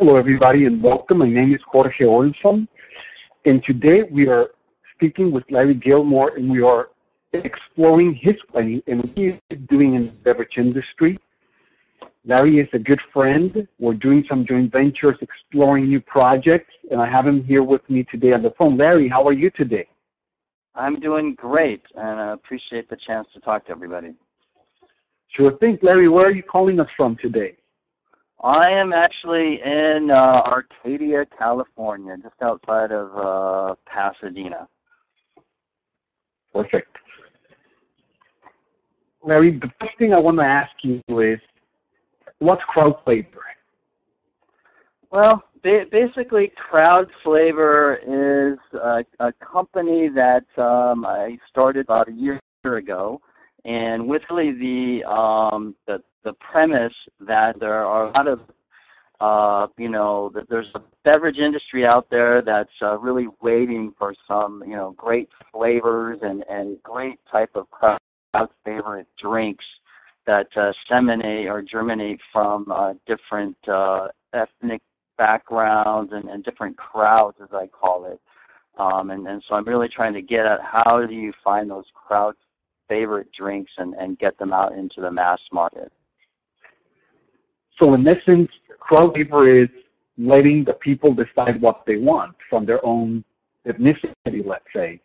Hello, everybody, and welcome. My name is Jorge Olson, and today we are speaking with Larry Gilmore, and we are exploring his planning and what he is doing in the beverage industry. Larry is a good friend. We're doing some joint ventures, exploring new projects, and I have him here with me today on the phone. Larry, how are you today? I'm doing great, and I appreciate the chance to talk to everybody. Sure thing. Larry, where are you calling us from today? I am actually in uh, Arcadia, California, just outside of uh, Pasadena. Perfect. Larry, the first thing I want to ask you is, what's crowd flavor? Well, ba- basically, Crowd Flavor is a, a company that um, I started about a year ago, and with really the um, the the premise that there are a lot of uh, you know that there's a beverage industry out there that's uh, really waiting for some you know great flavors and and great type of crowd favorite drinks that uh, seminate or germinate from uh, different uh, ethnic backgrounds and, and different crowds, as I call it. Um, and, and so I'm really trying to get at how do you find those crowd favorite drinks and, and get them out into the mass market. So in essence, flavor is letting the people decide what they want from their own ethnicity, let's say.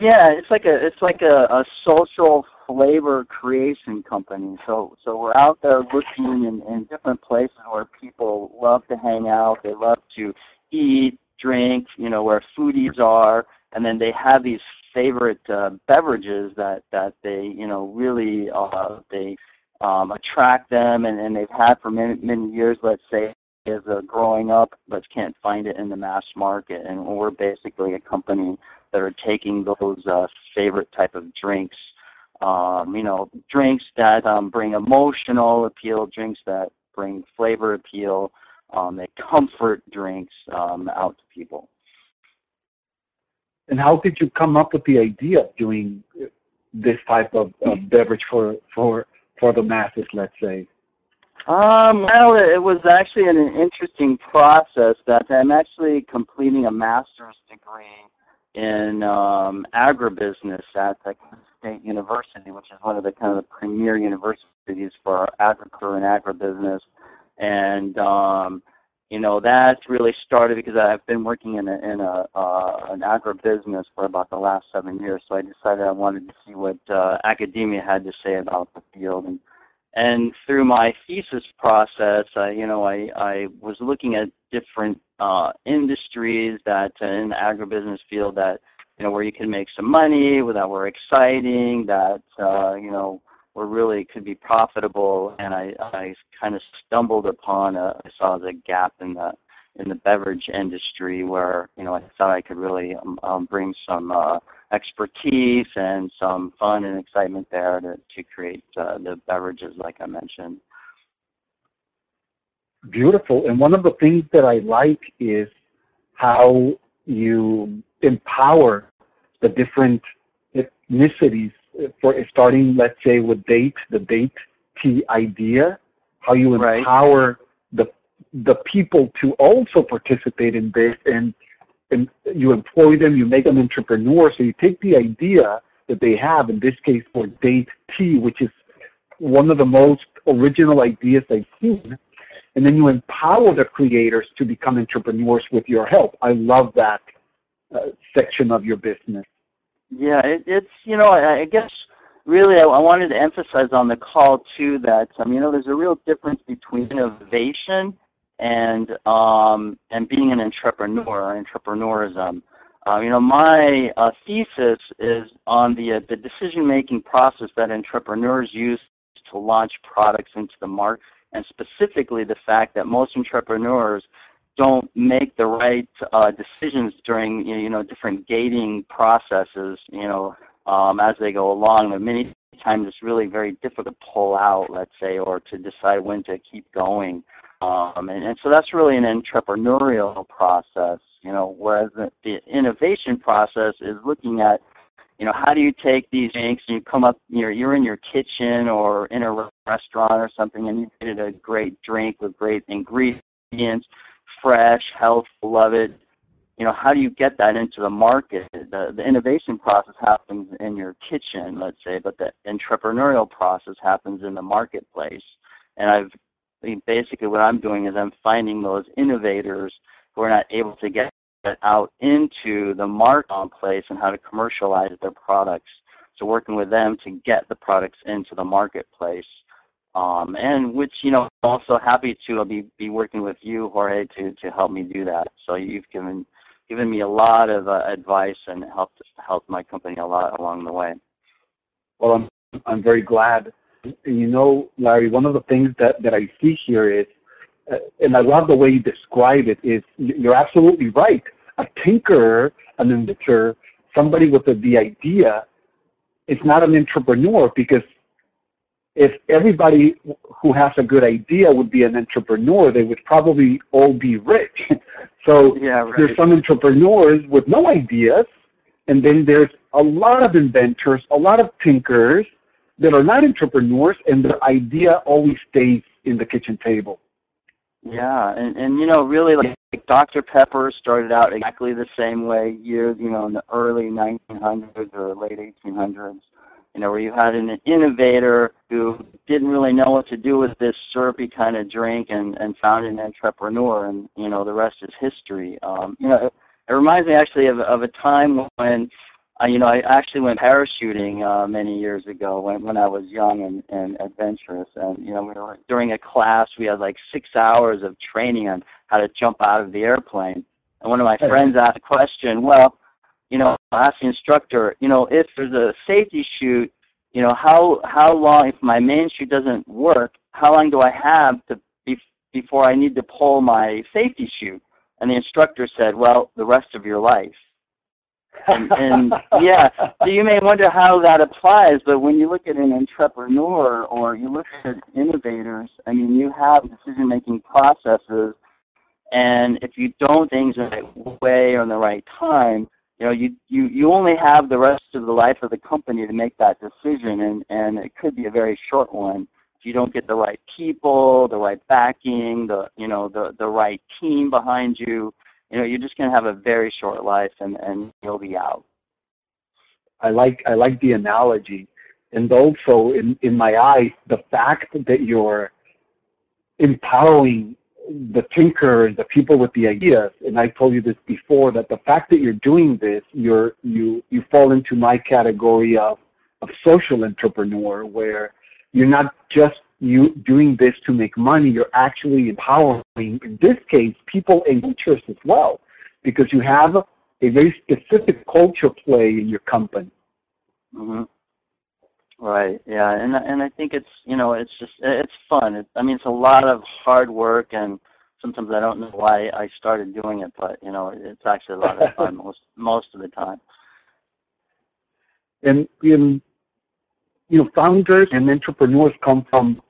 Yeah, it's like a it's like a, a social flavor creation company. So so we're out there looking in, in different places where people love to hang out. They love to eat, drink. You know where foodies are, and then they have these favorite uh, beverages that that they you know really uh, they um, attract them, and, and they've had for many many years. Let's say as uh, growing up, but can't find it in the mass market. And we're basically a company that are taking those uh, favorite type of drinks. Um, you know, drinks that um, bring emotional appeal, drinks that bring flavor appeal, um, they comfort drinks um, out to people. And how did you come up with the idea of doing this type of, of beverage for for for the masses, let's say? Um, well, it was actually an interesting process that I'm actually completing a master's degree in um, agribusiness at the State University, which is one of the kind of the premier universities for agriculture and agribusiness. And um, you know that really started because I've been working in a, in a uh, an agribusiness for about the last seven years. So I decided I wanted to see what uh, academia had to say about the field and and through my thesis process, I, you know, I, I was looking at different uh, industries that uh, in the agribusiness field that, you know, where you can make some money, that were exciting, that, uh, you know, were really could be profitable. And I, I kind of stumbled upon, a, I saw the gap in the in the beverage industry where, you know, I thought I could really um, um, bring some uh, expertise and some fun and excitement there to, to create uh, the beverages like I mentioned. Beautiful. And one of the things that I like is how you empower the different ethnicities for starting, let's say, with date, the date tea idea, how you empower right. the the people to also participate in this and and you employ them, you make them entrepreneurs. So you take the idea that they have, in this case for Date Tea, which is one of the most original ideas I've seen, and then you empower the creators to become entrepreneurs with your help. I love that uh, section of your business. Yeah, it, it's you know I, I guess really I, I wanted to emphasize on the call too that um, you know there's a real difference between innovation and um, and being an entrepreneur, entrepreneurism. Uh, you know, my uh, thesis is on the uh, the decision making process that entrepreneurs use to launch products into the market, and specifically the fact that most entrepreneurs don't make the right uh, decisions during you know different gating processes. You know, um, as they go along, many times it's really very difficult to pull out, let's say, or to decide when to keep going. Um, and, and so that's really an entrepreneurial process, you know, whereas the, the innovation process is looking at, you know, how do you take these drinks and you come up, you're, you're in your kitchen or in a restaurant or something and you created a great drink with great ingredients. Fresh, healthful, love it. You know, how do you get that into the market? The, the innovation process happens in your kitchen, let's say, but the entrepreneurial process happens in the marketplace. And I've I mean, basically what I'm doing is I'm finding those innovators who are not able to get out into the marketplace and how to commercialize their products. So working with them to get the products into the marketplace. Um, and which, you know, also happy to be, be working with you, Jorge, to, to help me do that. So you've given given me a lot of uh, advice and helped helped my company a lot along the way. Well, I'm I'm very glad. You know, Larry, one of the things that, that I see here is, uh, and I love the way you describe it, is you're absolutely right. A tinkerer, an inventor, somebody with a, the idea is not an entrepreneur because if everybody who has a good idea would be an entrepreneur, they would probably all be rich. so yeah, right. there's some entrepreneurs with no ideas, and then there's a lot of inventors, a lot of thinkers that are not entrepreneurs, and their idea always stays in the kitchen table. Yeah, and and you know, really, like, like Dr. Pepper started out exactly the same way, years you know, in the early 1900s or late 1800s you know, where you had an innovator who didn't really know what to do with this syrupy kind of drink and, and found an entrepreneur, and, you know, the rest is history. Um, you know, it, it reminds me actually of, of a time when, uh, you know, I actually went parachuting uh, many years ago when, when I was young and, and adventurous. And, you know, we were, during a class, we had like six hours of training on how to jump out of the airplane. And one of my friends asked a question, well, you know, ask the instructor, you know, if there's a safety chute, you know, how how long if my main chute doesn't work, how long do I have to be, before I need to pull my safety chute? And the instructor said, well, the rest of your life. and, and yeah, so you may wonder how that applies, but when you look at an entrepreneur or you look at innovators, I mean, you have decision-making processes, and if you don't things in the right way or in the right time, you know, you, you, you only have the rest of the life of the company to make that decision, and, and it could be a very short one. If you don't get the right people, the right backing, the, you know, the, the right team behind you, you know, you're just going to have a very short life, and, and you'll be out. I like, I like the analogy. And also, in, in my eyes, the fact that you're empowering the thinkers, the people with the ideas, and I told you this before, that the fact that you're doing this, you're you you fall into my category of of social entrepreneur, where you're not just you doing this to make money, you're actually empowering, in this case, people and cultures as well, because you have a very specific culture play in your company. Mm-hmm. Right. Yeah, and and I think it's you know it's just it's fun. It, I mean, it's a lot of hard work, and sometimes I don't know why I started doing it, but you know, it's actually a lot of fun most most of the time. And in you know, founders and entrepreneurs come from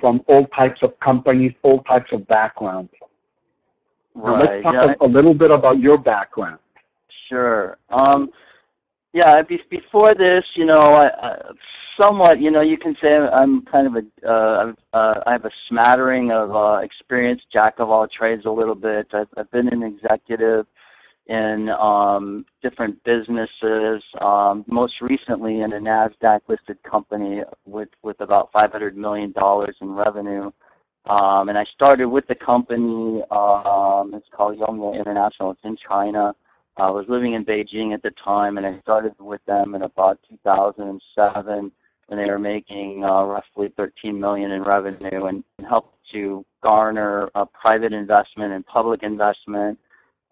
from all types of companies, all types of backgrounds. Right. Now let's talk yeah. a, a little bit about your background. Sure. Um, yeah, be, before this, you know, I, I, somewhat, you know, you can say I'm kind of a, uh, uh, I have a smattering of uh, experience, jack of all trades a little bit. I've, I've been an executive in um, different businesses, um, most recently in a NASDAQ listed company with, with about $500 million in revenue. Um, and I started with the company, um, it's called Yongye International, it's in China. I was living in Beijing at the time, and I started with them in about 2007 when they were making uh, roughly 13 million in revenue, and helped to garner private investment and public investment.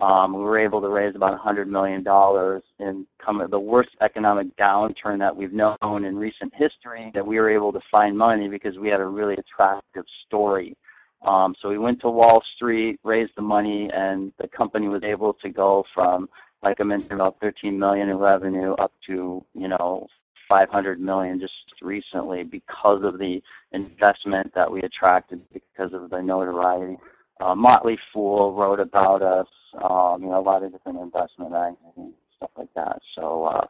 Um, we were able to raise about 100 million dollars in come the worst economic downturn that we've known in recent history. That we were able to find money because we had a really attractive story. Um, so we went to Wall Street, raised the money, and the company was able to go from, like I mentioned, about 13 million in revenue up to you know 500 million just recently because of the investment that we attracted because of the notoriety. Uh, Motley Fool wrote about us, um, you know, a lot of different investment magazines, stuff like that. So, uh,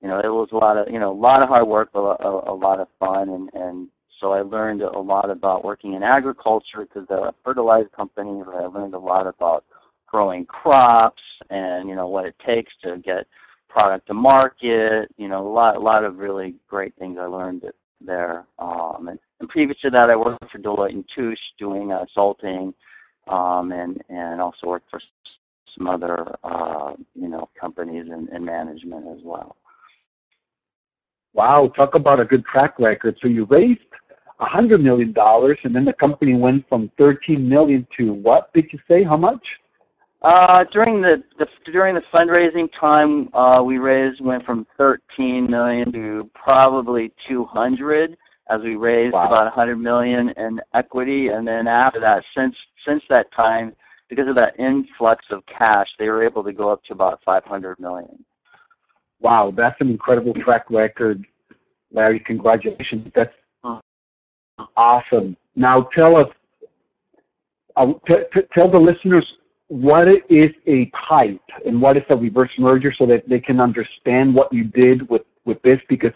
you know, it was a lot of, you know, a lot of hard work, but a, a, a lot of fun, and, and so I learned a lot about working in agriculture because they're a fertilizer company. But I learned a lot about growing crops and you know what it takes to get product to market. You know, a lot, a lot of really great things I learned there. Um, and, and previous to that, I worked for Deloitte and Touche doing uh, consulting, um, and and also worked for some other uh, you know companies in, in management as well. Wow, talk about a good track record. So you raised a hundred million dollars, and then the company went from thirteen million to what did you say? How much? Uh, during the, the during the fundraising time, uh, we raised went from 13 million to probably 200 as we raised wow. about 100 million in equity, and then after that, since since that time, because of that influx of cash, they were able to go up to about 500 million. Wow, that's an incredible track record, Larry. Congratulations. That's awesome. Now tell us, uh, tell the listeners what is a PIPE and what is a reverse merger so that they can understand what you did with, with this because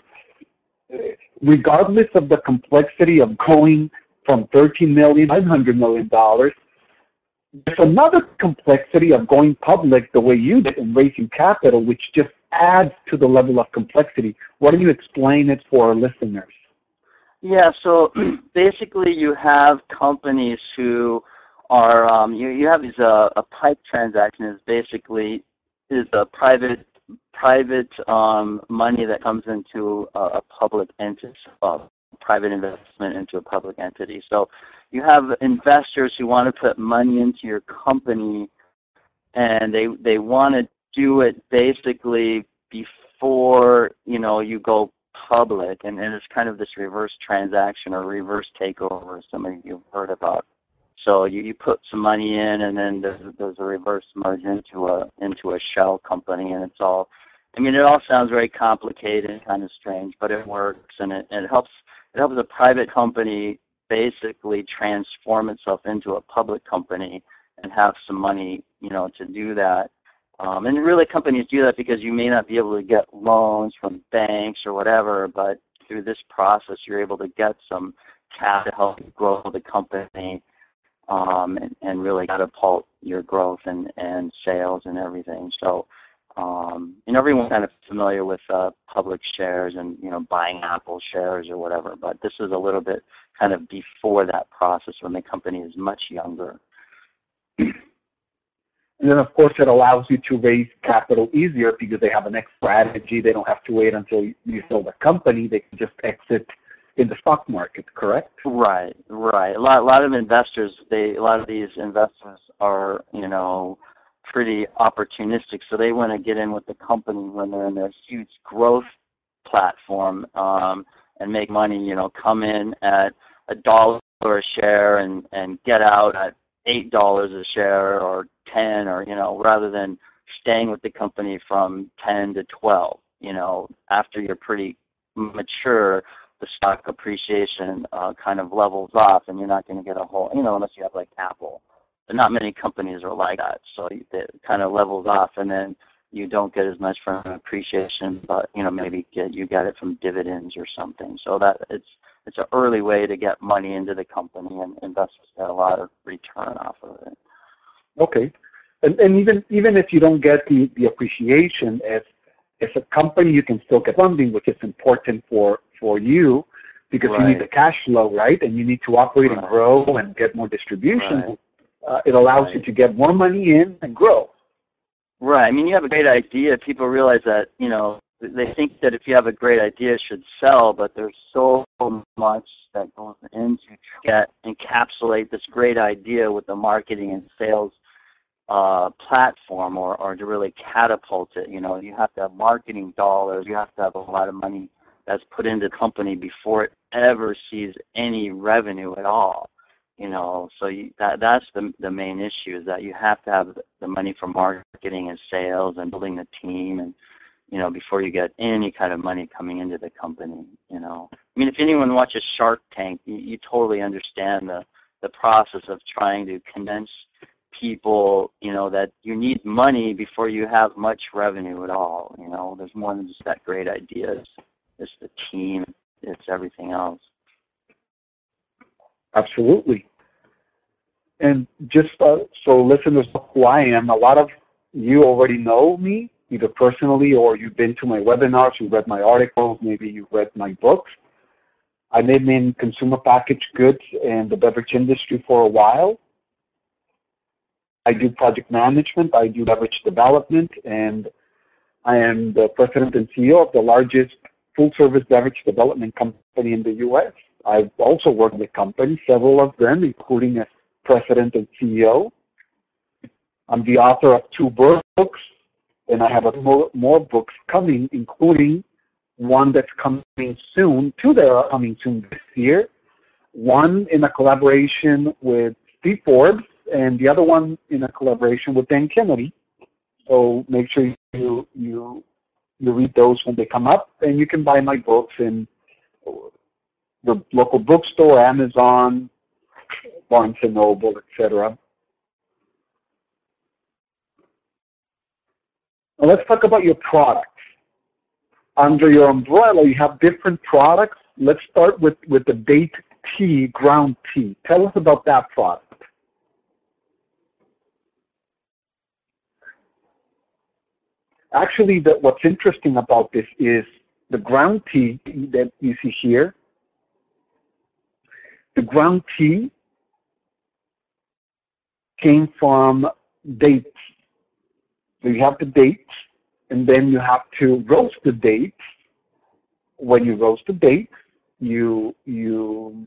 uh, regardless of the complexity of going from 13 million, 500 million dollars, there's another complexity of going public the way you did and raising capital, which just adds to the level of complexity. Why don't you explain it for our listeners? Yeah, so basically you have companies who are um, you you have these uh, a pipe transaction is basically is a private private um, money that comes into a, a public entity, uh, private investment into a public entity. So you have investors who want to put money into your company, and they they want to do it basically before you know you go public, and, and it's kind of this reverse transaction or reverse takeover. Some of you have heard about so you, you put some money in, and then there's, there's a reverse merge into a into a shell company, and it's all. I mean, it all sounds very complicated and kind of strange, but it works, and it, and it helps. It helps a private company basically transform itself into a public company and have some money, you know, to do that. Um, and really, companies do that because you may not be able to get loans from banks or whatever, but through this process, you're able to get some cash to help grow the company um, and, and really catapult your growth and, and sales and everything. So, um, and everyone's kind of familiar with uh, public shares and you know buying Apple shares or whatever. But this is a little bit kind of before that process when the company is much younger. And then, of course, it allows you to raise capital easier because they have an next strategy. They don't have to wait until you sell the company. They can just exit in the stock market, correct? Right, right. A lot, a lot of investors, they, a lot of these investors are, you know, pretty opportunistic, so they want to get in with the company when they're in their huge growth platform um, and make money. You know, come in at a dollar a share and and get out at eight dollars a share or ten or you know rather than staying with the company from ten to twelve. You know, after you're pretty mature the stock appreciation uh, kind of levels off, and you're not going to get a whole, you know, unless you have like Apple. But not many companies are like that, so it kind of levels off, and then you don't get as much from appreciation, but you know maybe get you get it from dividends or something. So that it's it's an early way to get money into the company, and investors get a lot of return off of it. Okay, and, and even even if you don't get the, the appreciation, as as a company, you can still get funding, which is important for for you because right. you need the cash flow, right? And you need to operate right. and grow and get more distribution. Right. Uh, it allows you to get more money in and grow. Right. I mean, you have a great idea. People realize that, you know, they think that if you have a great idea, it should sell, but there's so much that goes into get encapsulate this great idea with the marketing and sales uh, platform or, or to really catapult it. You know, you have to have marketing dollars. You have to have a lot of money that's put into the company before it ever sees any revenue at all. You know, so you, that that's the the main issue is that you have to have the money for marketing and sales and building the team and you know before you get any kind of money coming into the company. You know, I mean, if anyone watches Shark Tank, you, you totally understand the the process of trying to convince people, you know, that you need money before you have much revenue at all. You know, there's more than just that great ideas it's the team, it's everything else. Absolutely. And just uh, so listeners know who I am, a lot of you already know me, either personally or you've been to my webinars, you've read my articles, maybe you've read my books. I've been in consumer packaged goods and the beverage industry for a while. I do project management, I do beverage development, and I am the president and CEO of the largest full service beverage development company in the U.S. I've also worked with companies, several of them, including as president and CEO. I'm the author of two books, and I have more, more books coming, including one that's coming soon, two that are coming soon this year. One in a collaboration with Steve Forbes, and the other one in a collaboration with Dan Kennedy. So make sure you you you read those when they come up, and you can buy my books in the local bookstore, Amazon, Barnes and Noble, etc. Let's talk about your products. Under your umbrella, you have different products. Let's start with, with the date tea, ground tea. Tell us about that product. Actually, the, what's interesting about this is the ground tea that you see here. The ground tea came from dates. So you have the dates, and then you have to roast the dates. When you roast the dates, you you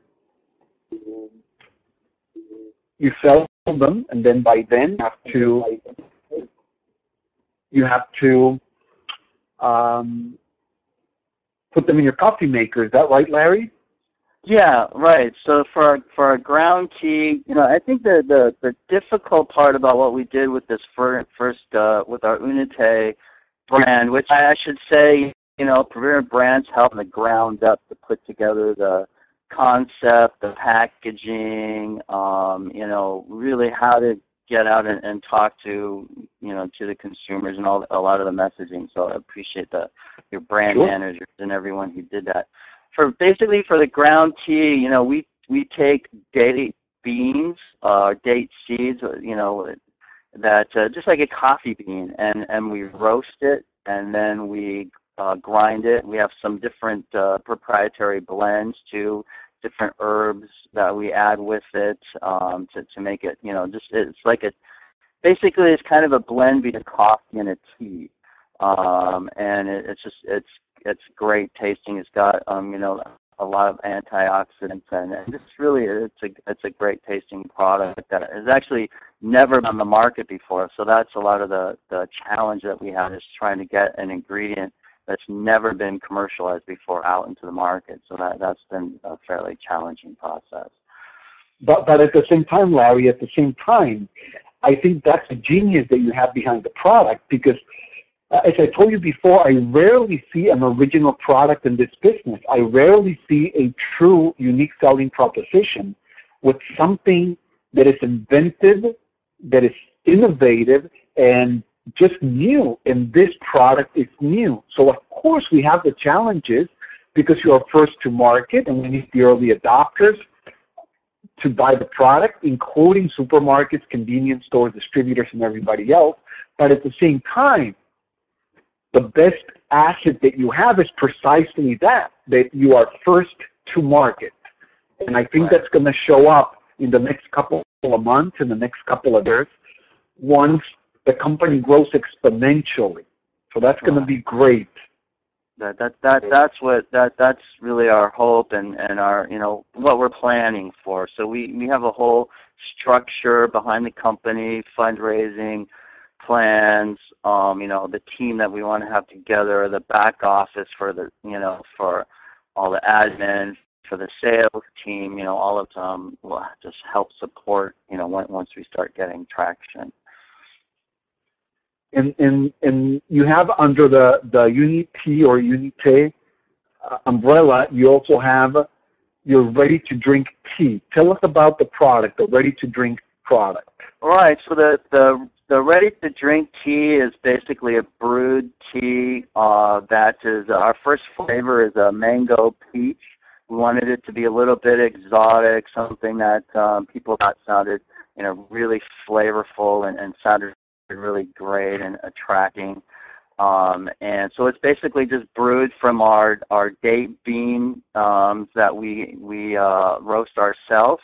you sell them, and then by then you have to you have to um, put them in your coffee maker. Is that right, Larry? Yeah, right. So for our, for our ground tea, you know, I think the, the the difficult part about what we did with this first, first uh, with our Unite brand, which I should say, you know, Premier Brands helped the ground up to put together the concept, the packaging, um, you know, really how to get out and, and talk to you know to the consumers and all a lot of the messaging. So I appreciate the your brand sure. managers and everyone who did that. For basically for the ground tea, you know, we we take date beans, uh, date seeds, you know, that uh, just like a coffee bean, and and we roast it, and then we uh, grind it. We have some different uh, proprietary blends too different herbs that we add with it um, to to make it you know just it's like a basically it's kind of a blend between a coffee and a tea um, and it, it's just it's it's great tasting it's got um, you know a lot of antioxidants in and it's really it's a it's a great tasting product that has actually never been on the market before so that's a lot of the the challenge that we have is trying to get an ingredient that's never been commercialized before out into the market. So that that's been a fairly challenging process. But but at the same time, Larry, at the same time, I think that's the genius that you have behind the product because. Uh, as I told you before, I rarely see an original product in this business. I rarely see a true unique selling proposition with something that is inventive, that is innovative, and just new, and this product is new. So of course we have the challenges because you are first to market, and we need the early adopters to buy the product, including supermarkets, convenience stores, distributors, and everybody else. But at the same time, the best asset that you have is precisely that, that you are first to market. And I think right. that's going to show up in the next couple of months, in the next couple of years, once the company grows exponentially. So that's going to be great. That that that that's what that that's really our hope and and our you know what we're planning for. So we we have a whole structure behind the company, fundraising plans, um, you know, the team that we want to have together, the back office for the you know for all the admin, for the sales team, you know, all of them will just help support, you know, once we start getting traction and and and you have under the the Unity or Unite uh, umbrella, you also have your ready to drink tea. Tell us about the product, the ready to drink product. All right. So the the the ready to drink tea is basically a brewed tea uh, that is uh, our first flavor is a mango peach, We wanted it to be a little bit exotic, something that um, people thought sounded, you know, really flavorful and, and sounded really great and attracting. Um, and so it's basically just brewed from our our date bean um, that we we uh, roast ourselves.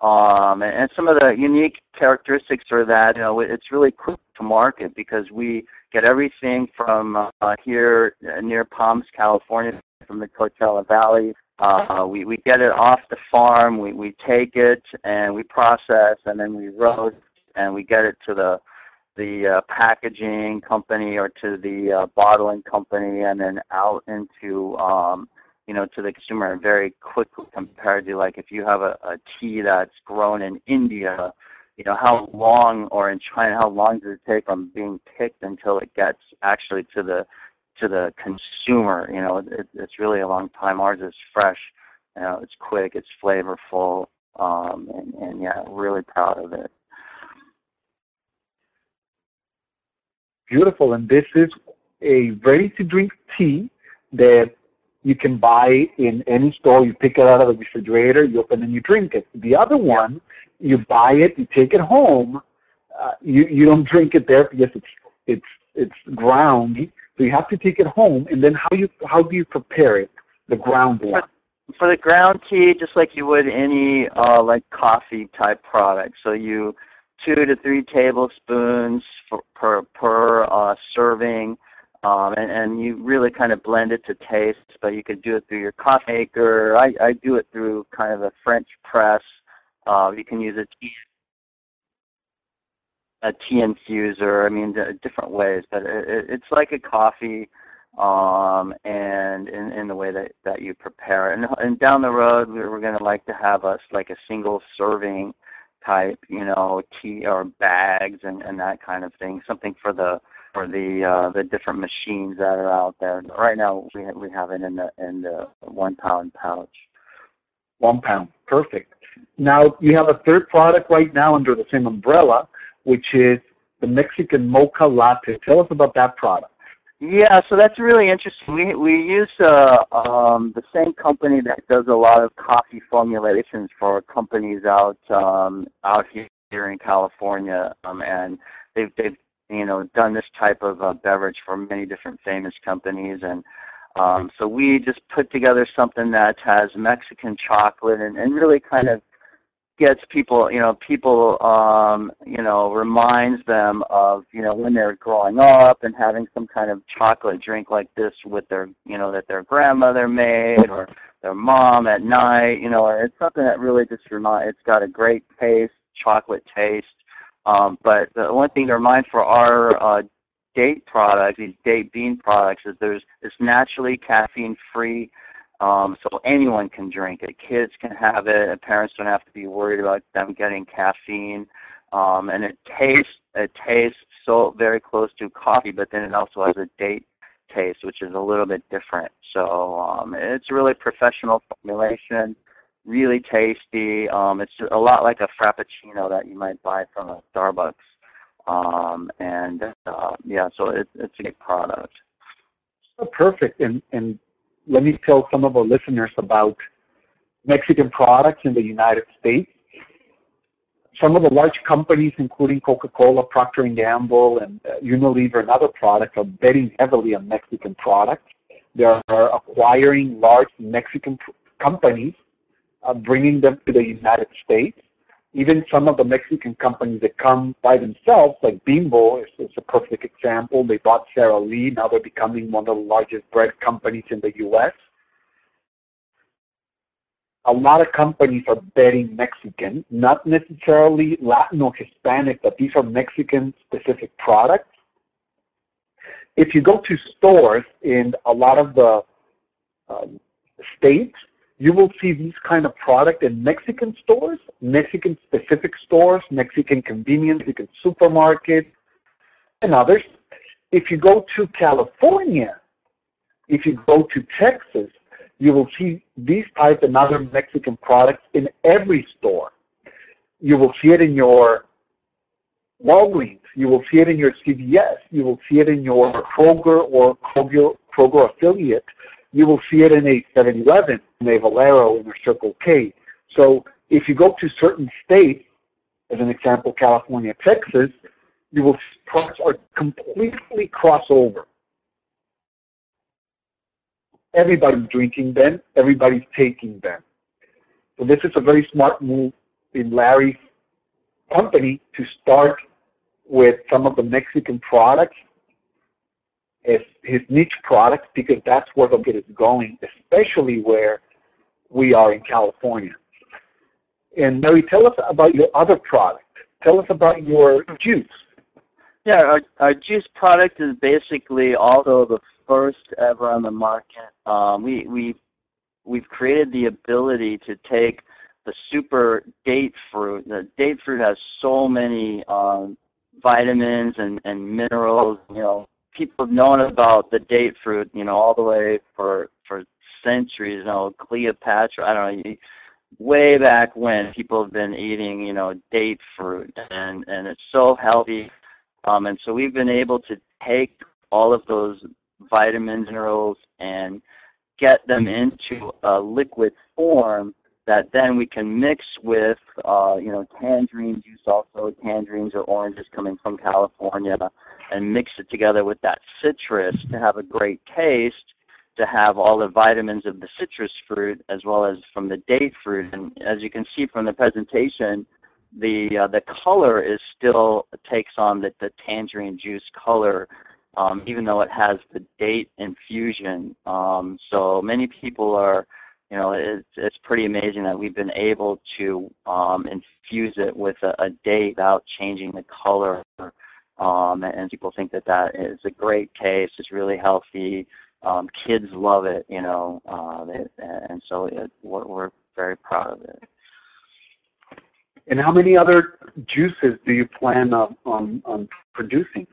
Um, and, some of the unique characteristics are that you know it's really quick to market because we get everything from uh, here near Palms, California, from the Coachella Valley. Uh, we we get it off the farm. We we take it and we process and then we roast and we get it to the the uh, packaging company or to the uh, bottling company and then out into um, you know to the consumer very quickly compared to like if you have a, a tea that's grown in India you know how long or in China how long does it take from being picked until it gets actually to the to the consumer you know it, it's really a long time ours is fresh you know it's quick it's flavorful um and, and yeah really proud of it Beautiful. And this is a ready to drink tea that you can buy in any store. You pick it out of the refrigerator, you open and you drink it. The other one, you buy it, you take it home. Uh, you you don't drink it there because it's it's it's ground. So you have to take it home, and then how you how do you prepare it? The ground one. For the ground tea, just like you would any uh, like coffee type product. So you two to three tablespoons for, per per uh, serving, um, and, and you really kind of blend it to taste. But you could do it through your coffee maker. I, I do it through kind of a French press. Uh, you can use a tea a tea infuser. I mean, different ways, but it, it's like a coffee, um, and in, in the way that that you prepare it. And, and down the road, we're, we're going to like to have us like a single serving type, you know, tea or bags and, and that kind of thing. Something for the for the uh, the different machines that are out there. Right now, we we have it in the in the one pound pouch. One pound, perfect. Now you have a third product right now under the same umbrella, which is the Mexican Mocha Latte. Tell us about that product. Yeah, so that's really interesting. We we use uh, um, the same company that does a lot of coffee formulations for companies out um, out here in California, um, and they've they've you know done this type of uh, beverage for many different famous companies, and um, so we just put together something that has Mexican chocolate and, and really kind of gets people, you know, people, um, you know, reminds them of, you know, when they're growing up and having some kind of chocolate drink like this with their, you know, that their grandmother made or their mom at night, you know, it's something that really just remind. It's got a great taste, chocolate taste. Um, but the one thing to remind for our uh, date products, these date bean products, is there's it's naturally caffeine free um, so anyone can drink it. Kids can have it. And parents don't have to be worried about them getting caffeine. Um, and it tastes it tastes so very close to coffee, but then it also has a date taste, which is a little bit different. So um, it's really professional formulation, really tasty. Um, it's a lot like a frappuccino that you might buy from a Starbucks. Um, and uh, yeah, so it, it's a great product. Oh, perfect. And and let me tell some of our listeners about Mexican products in the United States. Some of the large companies, including Coca-Cola, Procter & Gamble, and uh, Unilever and other products, are betting heavily on Mexican products. They are acquiring large Mexican companies, uh, bringing them to the United States. Even some of the Mexican companies that come by themselves, like Bimbo is, is a perfect example. They bought Sara Lee. Now they're becoming one of the largest bread companies in the U.S. A lot of companies are betting Mexican, not necessarily Latin or Hispanic, but these are Mexican-specific products. If you go to stores in a lot of the um, states, you will see these kind of product in Mexican stores, Mexican specific stores, Mexican convenience, Mexican supermarket, and others. If you go to California, if you go to Texas, you will see these type and other Mexican products in every store. You will see it in your Walgreens. You will see it in your CVS. You will see it in your Kroger or Kroger, Kroger affiliate you will see it in a 7-Eleven, in a Valero, in a Circle K. So if you go to certain states, as an example, California, Texas, you will products are completely crossover. Everybody's drinking them, everybody's taking them. So this is a very smart move in Larry's company to start with some of the Mexican products as his niche products because that's where the market is going, especially where we are in California. And Larry, tell us about your other product. Tell us about your juice. Yeah, our, our juice product is basically also the first ever on the market. Um, we we we've created the ability to take the super date fruit. The date fruit has so many um, vitamins and, and minerals. You know, people have known about the date fruit. You know, all the way for for centuries. You know, Cleopatra. I don't know. Way back when people have been eating, you know, date fruit, and and it's so healthy. Um, and so we've been able to take all of those vitamins, and minerals, and get them into a liquid form that then we can mix with, uh, you know, tangerine juice also, tangerines or oranges coming from California, and mix it together with that citrus to have a great taste, to have all the vitamins of the citrus fruit as well as from the date fruit. And as you can see from the presentation, the uh, the color is still takes on the, the tangerine juice color, um, even though it has the date infusion. Um, so many people are you know, it's it's pretty amazing that we've been able to um, infuse it with a, a date without changing the color. Um, and people think that that is a great case. It's really healthy. Um, kids love it, you know, uh, they, and so it, we're, we're very proud of it. And how many other juices do you plan on, on, on producing?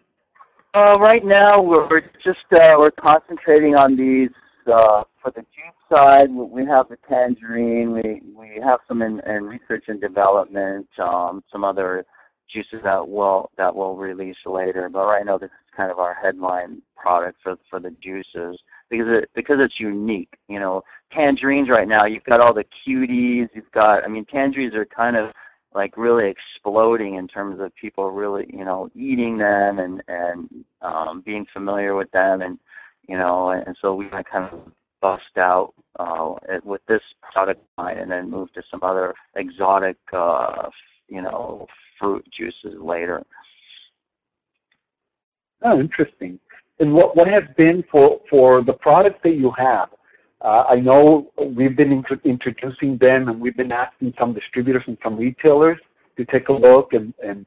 Uh, right now, we're, we're just uh, we're concentrating on these uh, for the juice side, we have the tangerine. We we have some in, in research and development. Um, some other juices that will that will release later. But right now, this is kind of our headline product for for the juices because it because it's unique. You know, tangerines right now. You've got all the cuties. You've got. I mean, tangerines are kind of like really exploding in terms of people really you know eating them and and um, being familiar with them and you know, and so we kind of bust out uh, with this product line and then move to some other exotic, uh, you know, fruit juices later. Oh, interesting. And what what has been for for the products that you have? Uh, I know we've been int- introducing them, and we've been asking some distributors and some retailers to take a look and and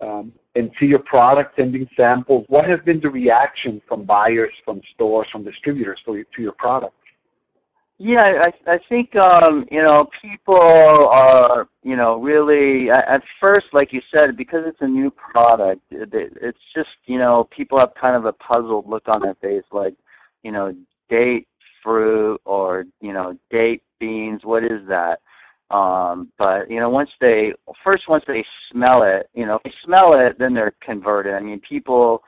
um, and see your product, sending samples. What has been the reaction from buyers, from stores, from distributors to, to your product? Yeah, I, I think um, you know people are you know really at first, like you said, because it's a new product. It, it's just you know people have kind of a puzzled look on their face, like you know date fruit or you know date beans. What is that? Um, but you know, once they first once they smell it, you know, if they smell it, then they're converted. I mean, people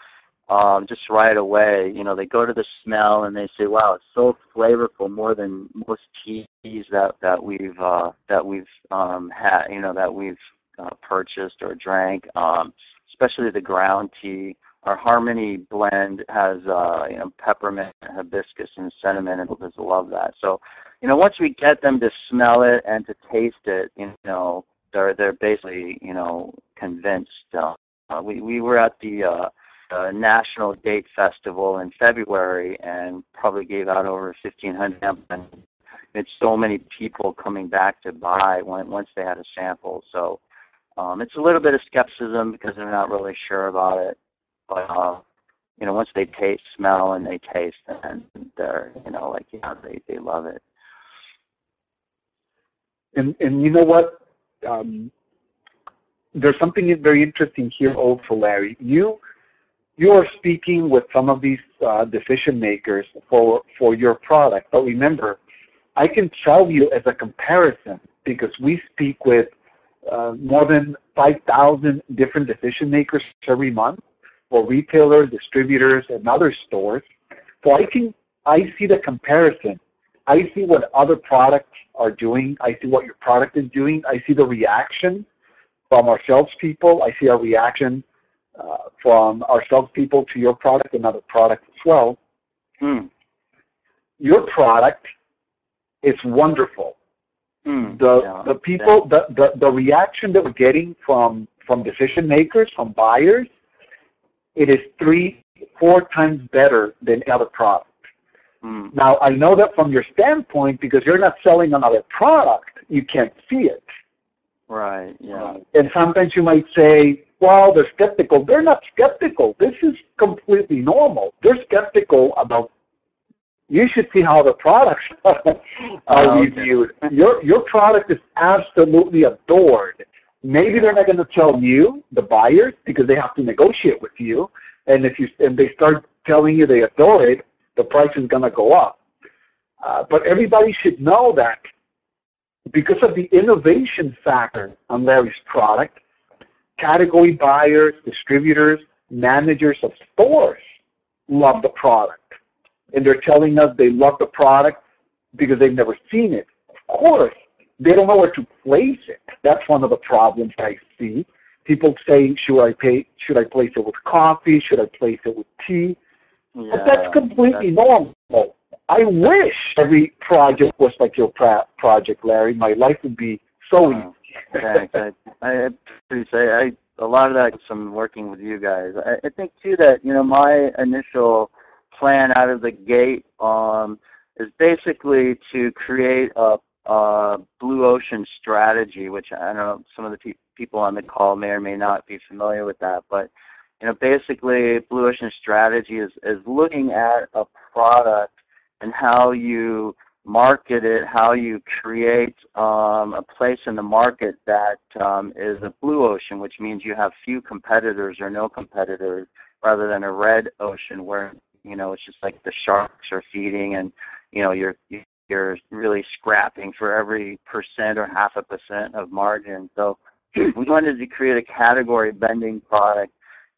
um, just right away, you know, they go to the smell and they say, "Wow, it's so flavorful, more than most teas that that we've uh, that we've um, had, you know, that we've uh, purchased or drank." Um, especially the ground tea. Our Harmony blend has, uh, you know, peppermint, hibiscus, and cinnamon, and people just love that. So you know, once we get them to smell it and to taste it, you know, they're they're basically, you know, convinced. Uh, we we were at the uh, uh, National Date Festival in February and probably gave out over 1,500 and it's so many people coming back to buy when, once they had a sample. So um, it's a little bit of skepticism because they're not really sure about it. But uh, you know, once they taste, smell, and they taste, and they're you know like yeah, they they love it. And and you know what? Um, there's something very interesting here also, Larry. You you are speaking with some of these uh, decision makers for for your product. But remember, I can tell you as a comparison because we speak with uh, more than 5,000 different decision makers every month for retailers, distributors, and other stores. So I can I see the comparison. I see what other products are doing. I see what your product is doing. I see the reaction from our salespeople. I see our reaction uh, from our salespeople to your product and other products as well. Hmm. Your product is wonderful. Hmm. The Yeah. the people the, the the reaction that we're getting from from decision makers from buyers, it is three four times better than other products. Hmm. Now I know that from your standpoint because you're not selling another product, you can't see it. Right. Yeah. And sometimes you might say, well, they're skeptical. They're not skeptical. This is completely normal. They're skeptical about. You should see how the products are Oh, okay. reviewed. Your your product is absolutely adored. Maybe they're not going to tell you, the buyers, because they have to negotiate with you. And if you and they start telling you they adore it, the price is going to go up. Uh, but everybody should know that because of the innovation factor on Larry's product, category buyers, distributors, managers of stores love the product. And they're telling us they love the product because they've never seen it. Of course, they don't know where to place it. That's one of the problems I see. People say, should I pay, should I place it with coffee? Should I place it with tea? Yeah. But that's completely normal. I wish every project was like your pro- project, Larry. My life would be so easy. Thanks. I, I appreciate. I a lot of that from working with you guys. I, I think too that you know my initial plan out of the gate um, is basically to create a, a blue ocean strategy, which I don't know some of the pe- people on the call may or may not be familiar with that, but you know basically blue ocean strategy is is looking at a product and how you market it, how you create um, a place in the market that um, is a blue ocean, which means you have few competitors or no competitors, rather than a red ocean where you know it's just like the sharks are feeding and you know you're you're really scrapping for every percent or half a percent of margin. So we wanted to create a category bending product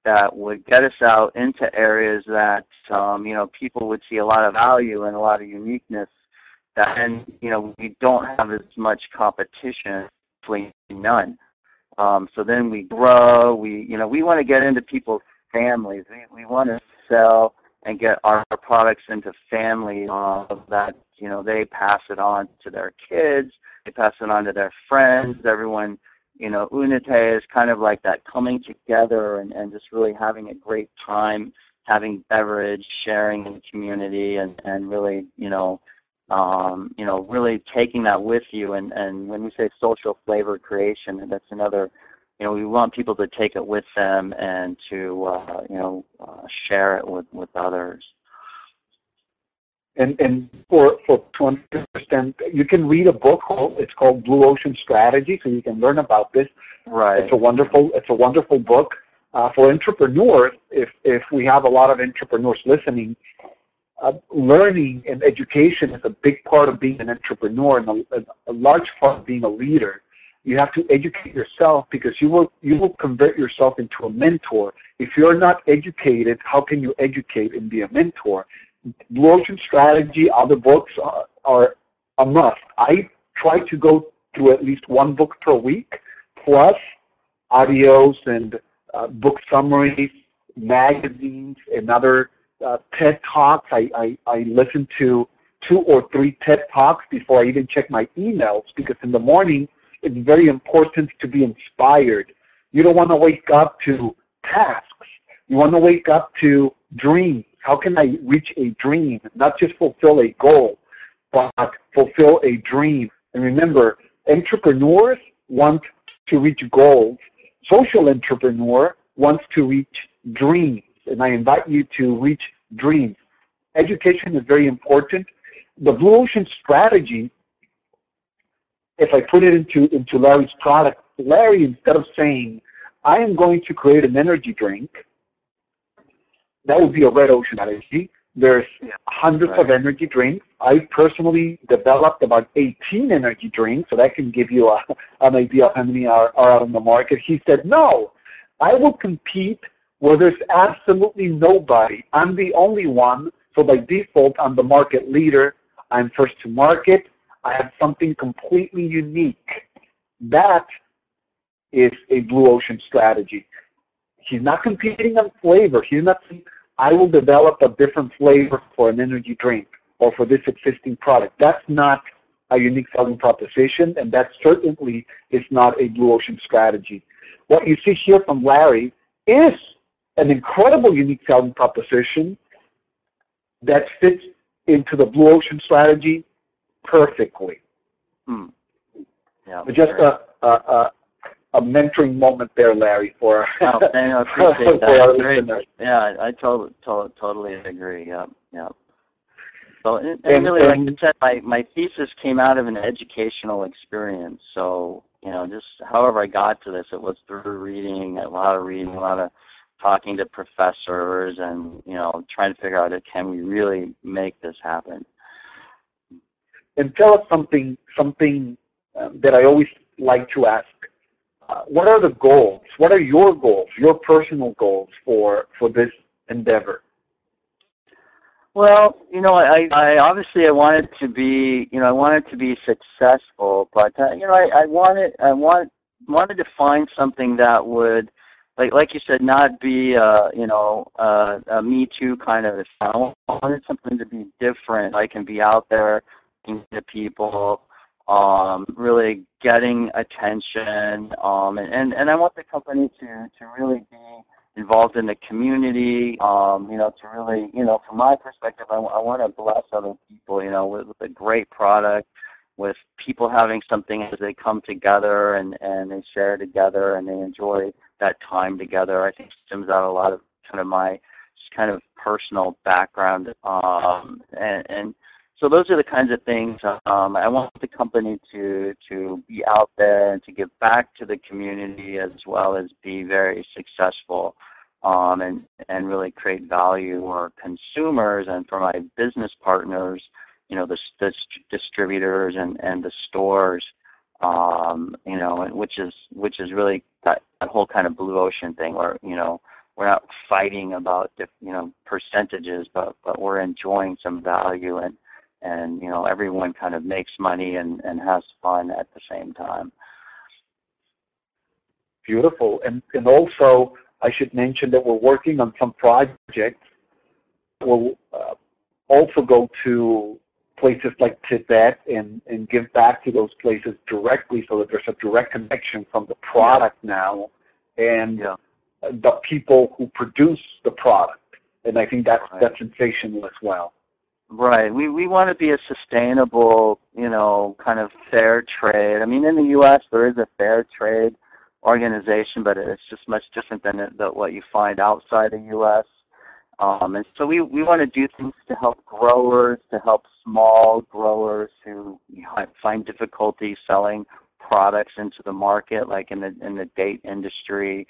that would get us out into areas that um, you know people would see a lot of value and a lot of uniqueness that and you know we don't have as much competition none um, so then we grow we you know we want to get into people's families we, we want to sell and get our, our products into families uh, that you know they pass it on to their kids they pass it on to their friends everyone you know unite is kind of like that coming together and, and just really having a great time having beverage sharing in the community and and really you know um, you know, really taking that with you. And, and when we say social flavor creation, that's another, you know, we want people to take it with them and to, uh, you know, uh, share it with, with others. And and for for to understand, you can read a book. Called, it's called Blue Ocean Strategy, so you can learn about this. Right. It's a wonderful it's a wonderful book uh, for entrepreneurs. If if we have a lot of entrepreneurs listening, uh, learning and education is a big part of being an entrepreneur and a, a large part of being a leader. You have to educate yourself because you will you will convert yourself into a mentor. If you're not educated, how can you educate and be a mentor? Blue Strategy, other books are, are a must. I try to go through at least one book per week, plus audios and uh, book summaries, magazines, and other uh, TED Talks. I, I, I listen to two or three TED Talks before I even check my emails because in the morning it's very important to be inspired. You don't want to wake up to tasks. You want to wake up to dreams. How can I reach a dream? Not just fulfill a goal, but fulfill a dream. And remember, entrepreneurs want to reach goals. Social entrepreneur wants to reach dreams. And I invite you to reach dreams. Education is very important. The Blue Ocean strategy, if I put it into, into Larry's product, Larry, instead of saying, I am going to create an energy drink, that would be a red ocean strategy. There's Yeah. hundreds Right. of energy drinks. I personally developed about 18 energy drinks, so that can give you a, an idea of how many are, are out on the market. He said, no, I will compete where there's absolutely nobody. I'm the only one, So by default, I'm the market leader. I'm first to market. I have something completely unique. That is a blue ocean strategy. He's not competing on flavor. He's not I will develop a different flavor for an energy drink or for this existing product. That's not a unique selling proposition, and that certainly is not a blue ocean strategy. What you see here from Larry is an incredible unique selling proposition that fits into the blue ocean strategy perfectly. Hmm. Yeah, just a, a, a, a mentoring moment there, Larry, for, oh, I appreciate that. Yeah, I totally, totally, totally agree. Yeah, yeah. So, and, and really, like I said, my, my thesis came out of an educational experience. So, you know, just however I got to this, it was through reading, a lot of reading, a lot of talking to professors, and you know, trying to figure out can we really make this happen. And tell us something, something um, that I always like to ask. What are the goals? What are your goals, your personal goals for for this endeavor? Well, you know, I, I obviously I wanted to be, you know, I wanted to be successful, but uh, you know, I, I wanted, I want, wanted to find something that would, like, like you said, not be, uh, you know, uh, a Me Too kind of. I wanted something to be different. I can be out there, to people, um, really getting attention, um, and, and and I want the company to to really be involved in the community. Um, you know, to really, you know, from my perspective, I, I want to bless other people. You know, with, with a great product, with people having something as they come together and and they share together and they enjoy that time together. I think stems out a lot of kind of my kind of personal background um, and, and so those are the kinds of things um, I want the company to to be out there and to give back to the community as well as be very successful um, and and really create value for consumers and for my business partners, you know, the, the distributors and and the stores, um, you know, which is which is really that, that whole kind of blue ocean thing where you know we're not fighting about you know percentages, but but we're enjoying some value and and you know everyone kind of makes money and and has fun at the same time beautiful and and also i should mention that we're working on some projects we'll uh, also go to places like tibet and and give back to those places directly so that there's a direct connection from the product yeah. now and yeah. the people who produce the product and i think that's right. that's sensational as well Right. We we want to be a sustainable, you know, kind of fair trade. I mean, in the U.S. there is a fair trade organization, but it's just much different than, than what you find outside the U.S. Um, and so we we want to do things to help growers, to help small growers who you know, find difficulty selling products into the market, like in the in the date industry.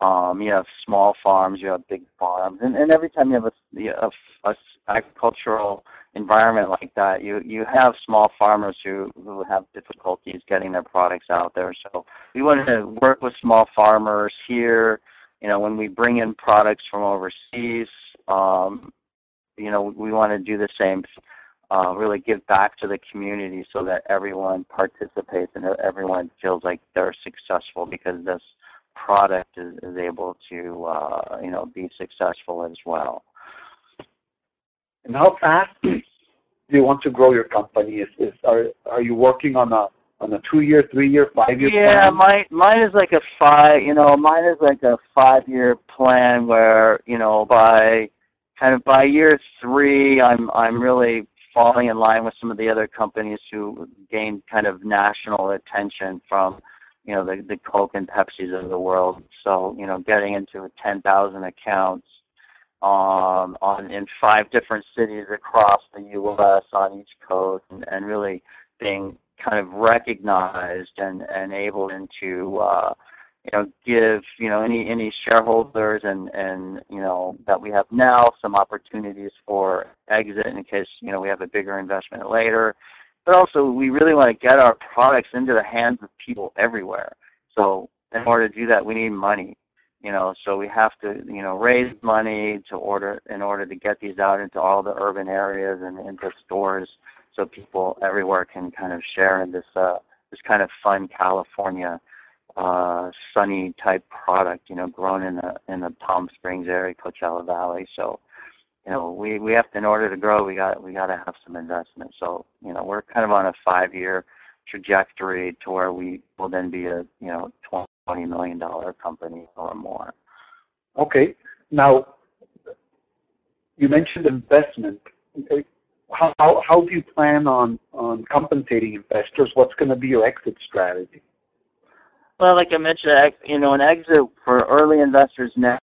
Um, you have small farms, you have big farms, and, and every time you have a, you a, a agricultural environment like that, you you have small farmers who who have difficulties getting their products out there. So we want to work with small farmers here. You know, when we bring in products from overseas, um, you know, we want to do the same. Uh, really give back to the community so that everyone participates and everyone feels like they're successful because this product is, is able to uh, you know be successful as well. And how fast do you want to grow your company? Is, is are are you working on a on a two year, three year, five year yeah, plan? mine mine is like a five you know, mine is like a five year plan where, you know, by kind of by year three I'm I'm really falling in line with some of the other companies who gained kind of national attention from you know the the Coke and Pepsis of the world. So you know, getting into 10,000 accounts um, on in five different cities across the U.S. on each coast, and, and really being kind of recognized and and able to uh, you know give you know any any shareholders and and you know that we have now some opportunities for exit in case you know we have a bigger investment later but also we really want to get our products into the hands of people everywhere. So in order to do that, we need money. You know, so we have to, you know, raise money to order in order to get these out into all the urban areas and into stores, so people everywhere can kind of share in this uh, this kind of fun California uh, sunny type product, you know, grown in the in the Palm Springs area, Coachella Valley. So, you know, we we have to in order to grow, we got we got to have some investment. So, you know, we're kind of on a five year trajectory to where we will then be a you know twenty million dollar company or more. Okay. Now, you mentioned investment. How how, how do you plan on on compensating investors? What's going to be your exit strategy? Well, like I mentioned, you know, an exit for early investors now.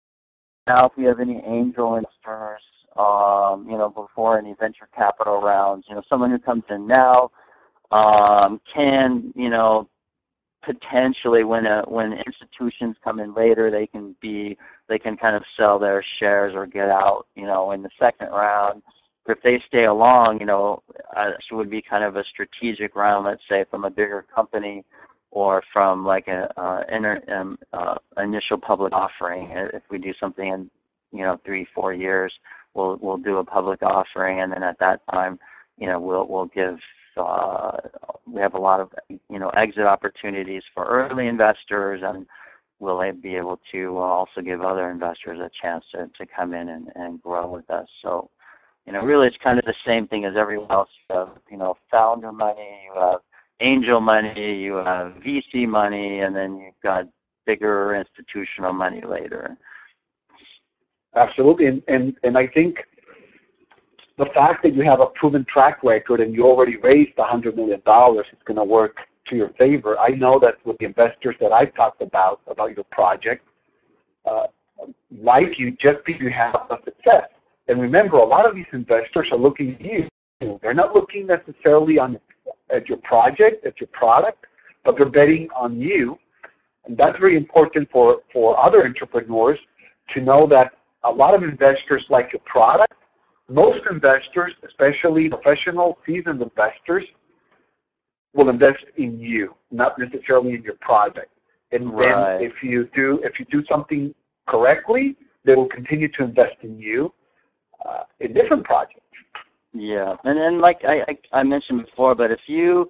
Now, if we have any angel investors, um, you know, before any venture capital rounds, you know, someone who comes in now um, can, you know, potentially when a, when institutions come in later, they can be they can kind of sell their shares or get out, you know, in the second round. But if they stay along, you know, uh, it would be kind of a strategic round, let's say, from a bigger company or from like a uh, inter, um, uh, initial public offering. If we do something in you know three four years, we'll we'll do a public offering, and then at that time, you know we'll we'll give. Uh, we have a lot of you know exit opportunities for early investors, and we'll be able to also give other investors a chance to, to come in and, and grow with us. So, you know, really, it's kind of the same thing as everyone else. You have, you know, founder money, you have angel money, you have VC money, and then you've got bigger institutional money later. Absolutely, and and, and I think the fact that you have a proven track record and you already raised $100 million is going to work to your favor. I know that with the investors that I've talked about, about your project, uh, like you just because you have a success. And remember, a lot of these investors are looking at you. They're not looking necessarily on at your project, at your product, but they're betting on you. And that's very important for, for other entrepreneurs to know that a lot of investors like your product. Most investors, especially professional, seasoned investors, will invest in you, not necessarily in your project. And right. then if you do if you do something correctly, they will continue to invest in you uh, in different projects. Yeah, and then like I, I I mentioned before, but if you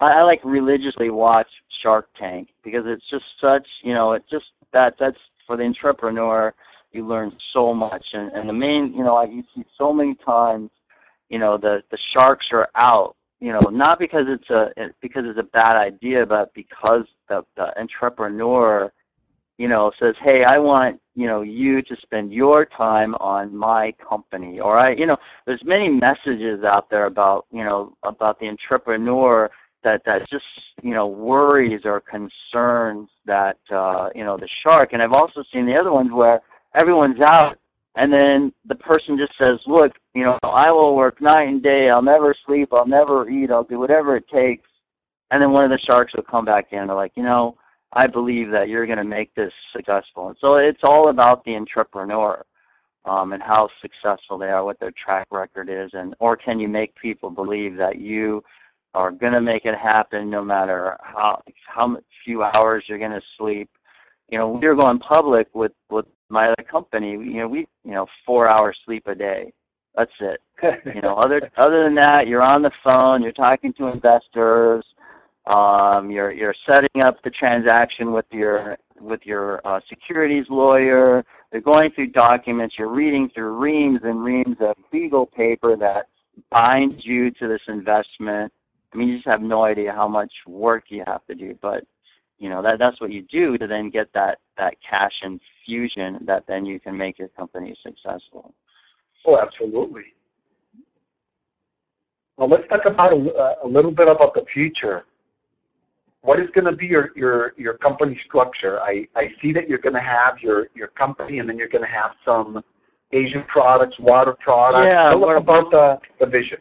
I, I like religiously watch Shark Tank because it's just such you know it's just that that's for the entrepreneur you learn so much and and the main you know I, you see so many times you know the the sharks are out you know not because it's a because it's a bad idea but because the the entrepreneur you know, says, "Hey, I want you know you to spend your time on my company," or I, you know, there's many messages out there about you know about the entrepreneur that that just you know worries or concerns that uh, you know the shark. And I've also seen the other ones where everyone's out, and then the person just says, "Look, you know, I will work night and day. I'll never sleep. I'll never eat. I'll do whatever it takes." And then one of the sharks will come back in. And they're like, you know I believe that you're going to make this successful. And so it's all about the entrepreneur um, and how successful they are, what their track record is, and or can you make people believe that you are going to make it happen no matter how how few hours you're going to sleep. You know, we are going public with with my other company. You know, we you know four hours sleep a day. That's it. you know, other other than that, you're on the phone, you're talking to investors um, you're you're setting up the transaction with your with your uh, securities lawyer. You're going through documents. You're reading through reams and reams of legal paper that binds you to this investment. I mean, you just have no idea how much work you have to do, but you know that that's what you do to then get that that cash infusion that then you can make your company successful. Oh, absolutely. Well, let's talk about a, a little bit about the future what is going to be your, your, your company structure? I, I see that you're going to have your, your company and then you're going to have some Asian products, water products. Yeah, Tell us about the, the vision.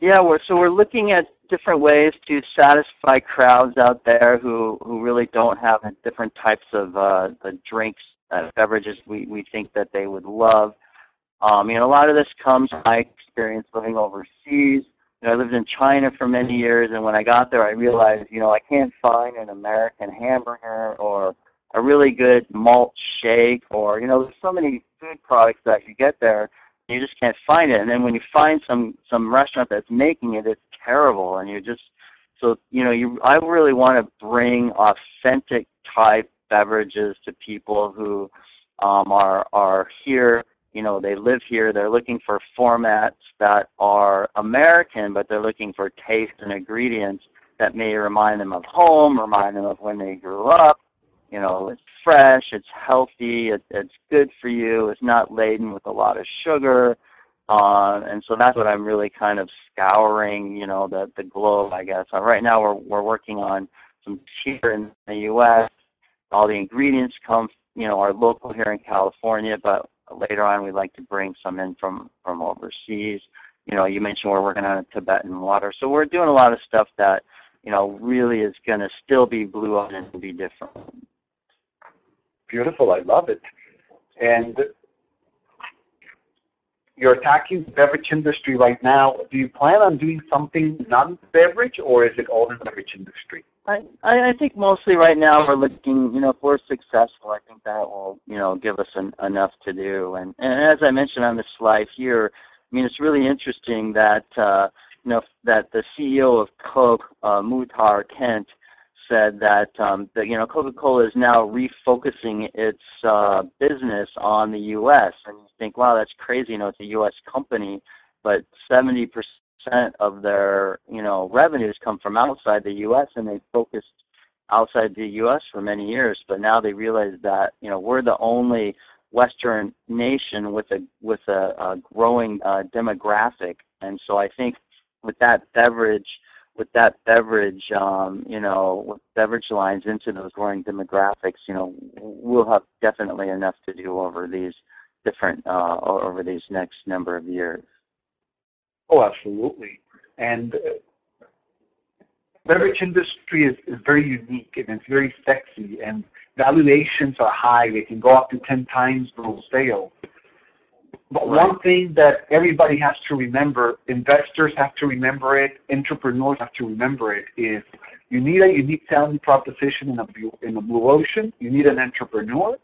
Yeah, we're, so we're looking at different ways to satisfy crowds out there who, who really don't have different types of uh, the drinks, uh, beverages we, we think that they would love. Um, you know, a lot of this comes from my experience living overseas You know, I lived in China for many years, and when I got there, I realized, you know, I can't find an American hamburger or a really good malt shake, or you know, there's so many food products that you get there, you just can't find it. And then when you find some some restaurant that's making it, it's terrible, and you just so you know, you I really want to bring authentic type beverages to people who um, are are here. You know, they live here. They're looking for formats that are American, but they're looking for taste and ingredients that may remind them of home, remind them of when they grew up. You know, it's fresh, it's healthy, it, it's good for you, it's not laden with a lot of sugar. Uh, and so that's what I'm really kind of scouring, you know, the the globe, I guess. Uh, right now, we're we're working on some here in the U.S. All the ingredients come, you know, are local here in California, but later on, we'd like to bring some in from from overseas. You know, you mentioned we're working on a Tibetan water, so we're doing a lot of stuff that, you know, really is going to still be blue and be different. Beautiful, I love it. And you're attacking the beverage industry right now. Do you plan on doing something non-beverage, or is it all in the beverage industry? I, I think mostly right now we're looking, you know, if we're successful, I think that will, you know, give us an, enough to do. And, and as I mentioned on the slide here, I mean, it's really interesting that, uh, you know, that the CEO of Coke, uh, Kent, said that um, that you know Coca-Cola is now refocusing its uh, business on the U.S. and you think, wow, that's crazy. You know, it's a U.S. company, but 70 percent of their you know revenues come from outside the U.S. and they focused outside the U.S. for many years, but now they realize that you know we're the only Western nation with a with a, a growing uh, demographic, and so I think with that beverage with that beverage, um, you know, with beverage lines into those growing demographics, you know, we'll have definitely enough to do over these different uh, over these next number of years. Oh, absolutely. And uh, beverage industry is, is very unique and it's very sexy and valuations are high. They can go up to 10 times those sales. But right. one thing that everybody has to remember, investors have to remember it, entrepreneurs have to remember it, is you need a unique selling proposition in a blue, in a blue ocean. You need an entrepreneur,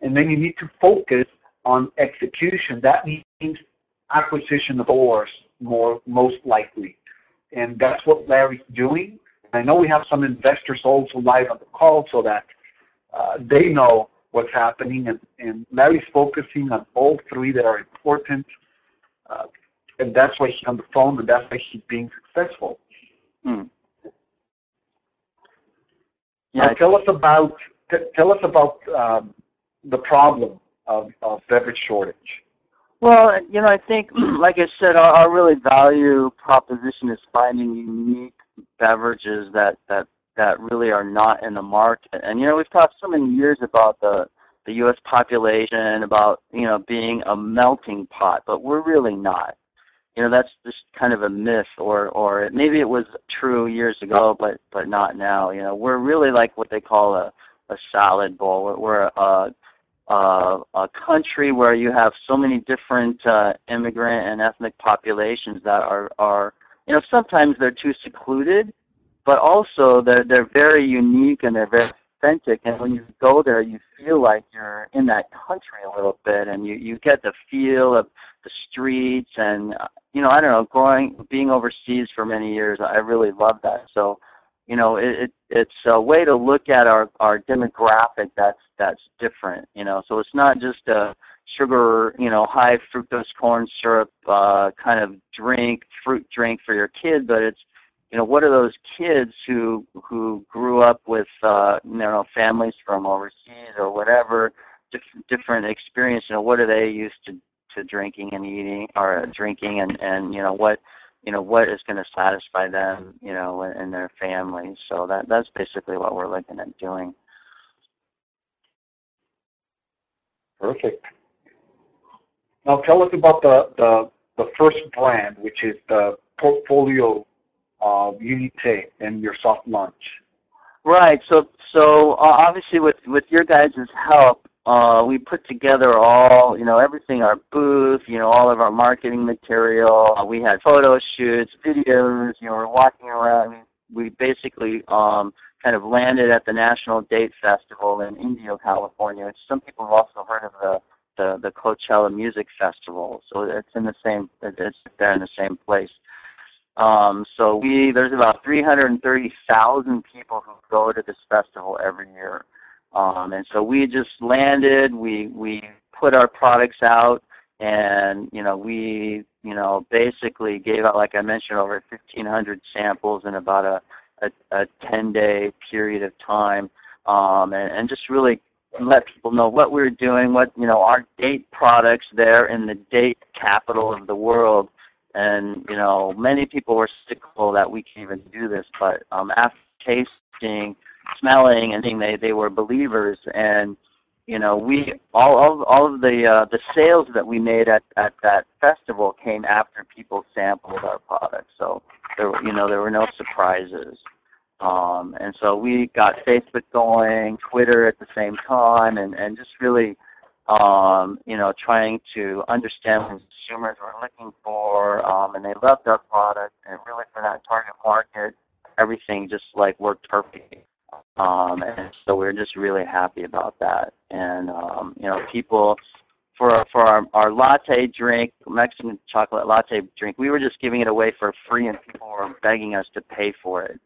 and then you need to focus on execution. That means acquisition of stores more most likely, and that's what Larry's doing. I know we have some investors also live on the call so that uh, they know what's happening, and, and Larry's focusing on all three that are important, uh, and that's why he's on the phone, and that's why he's being successful. Hmm. Yeah, now, tell us about t- tell us about um, the problem of, of beverage shortage. Well, you know, I think, like I said, our, our really value proposition is finding unique beverages that that that really are not in the market. And you know, we've talked so many years about the the U.S. population, about you know being a melting pot, but we're really not. You know, that's just kind of a myth, or or maybe it was true years ago, but but not now. You know, we're really like what they call a a salad bowl. We're, we're a uh, a country where you have so many different uh, immigrant and ethnic populations that are are you know sometimes they're too secluded but also they're they're very unique and they're very authentic. And when you go there, you feel like you're in that country a little bit, and you you get the feel of the streets. And uh, you know, I don't know, growing being overseas for many years, I really love that. So, you know, it, it it's a way to look at our our demographic that's that's different. You know, so it's not just a sugar, you know, high fructose corn syrup uh, kind of drink, fruit drink for your kid, but it's you know, what are those kids who who grew up with uh, you know families from overseas or whatever, diff- different experience? You know, what are they used to to drinking and eating or drinking and and you know what you know what is going to satisfy them you know and, their families. So that that's basically what we're looking at doing. Perfect. Now tell us about the the the first brand, which is the portfolio of Unite and your soft launch? Right. So so uh, obviously with with your guys' help, uh, we put together all you know everything our booth, you know all of our marketing material. Uh, we had photo shoots, videos. You know we're walking around. We basically um, kind of landed at the National Date Festival in Indio, California, which some people have also heard of the the, the Coachella Music Festival. So it's in the same it's there in the same place. Um, so we there's about 330,000 people who go to this festival every year. Um, and so we just landed, we we put our products out and you know we you know basically gave out like I mentioned over 1500 samples in about a a, a 10 day period of time um, and, and just really let people know what we we're doing, what you know our date products there in the date capital of the world, and you know many people were skeptical that we can even do this, but um, after tasting, smelling, and seeing, they they were believers, and you know we all all, all of the uh, the sales that we made at at that festival came after people sampled our product. so there you know there were no surprises. Um, and so we got Facebook going, Twitter at the same time, and, and just really, um, you know, trying to understand what consumers were looking for, um, and they loved our product, and really for that target market, everything just like worked perfectly. Um, and so we're just really happy about that. And um, you know, people for for our, our latte drink, Mexican chocolate latte drink, we were just giving it away for free, and people were begging us to pay for it.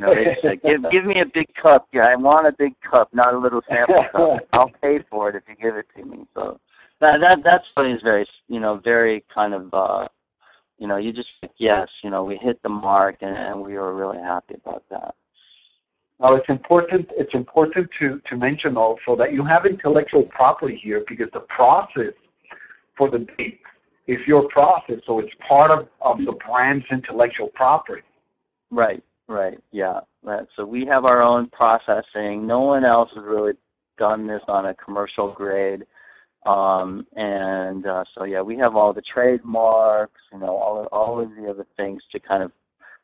You know, they said, "Give give me a big cup. Yeah, I want a big cup, not a little sample cup. I'll pay for it if you give it to me." So that that that's what is very you know very kind of uh, you know you just yes you know we hit the mark and, and we were really happy about that. Now it's important it's important to to mention also that you have intellectual property here because the process for the date is your process, so it's part of, of the brand's intellectual property. Right. Right. Yeah. So we have our own processing. No one else has really done this on a commercial grade. Um, and uh, so yeah, we have all the trademarks, you know, all all of the other things to kind of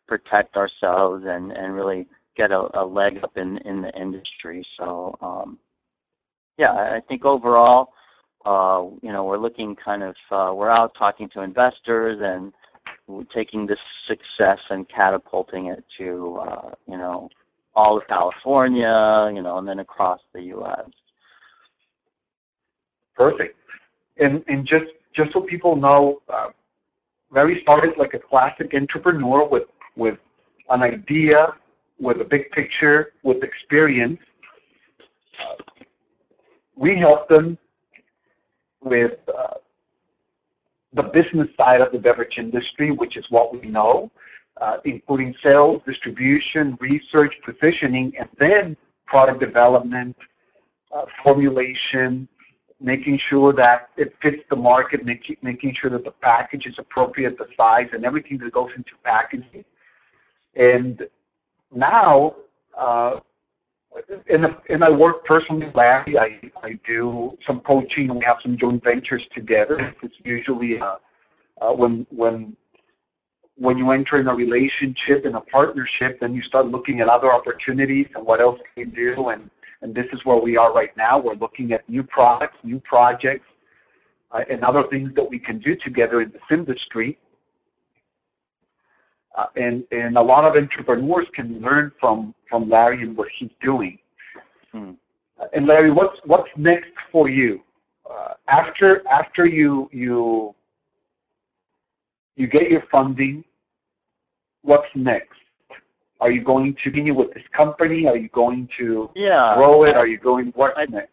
protect ourselves and and really get a, a leg up in in the industry. So um, yeah, I think overall, uh, you know, we're looking kind of uh, we're out talking to investors and taking this success and catapulting it to uh, you know all of California, you know, and then across the U.S. Perfect. And and just just so people know, uh, Larry started like a classic entrepreneur with with an idea, with a big picture, with experience. Uh, we help them with uh, the business side of the beverage industry, which is what we know, uh, including sales, distribution, research, positioning, and then product development, uh, formulation, making sure that it fits the market, make, making sure that the package is appropriate, the size, and everything that goes into packaging. And now, uh, and, and I work personally Larry. I, I do some coaching. We have some joint ventures together. It's usually uh, uh, when when when you enter in a relationship and a partnership, then you start looking at other opportunities and what else can you do. And and this is where we are right now. We're looking at new products, new projects, uh, and other things that we can do together in this industry. Uh, and and a lot of entrepreneurs can learn from from Larry and what he's doing. Hmm. And Larry, what's what's next for you uh, after after you you you get your funding? What's next? Are you going to continue with this company? Are you going to yeah, grow it? Are you going what's I, next?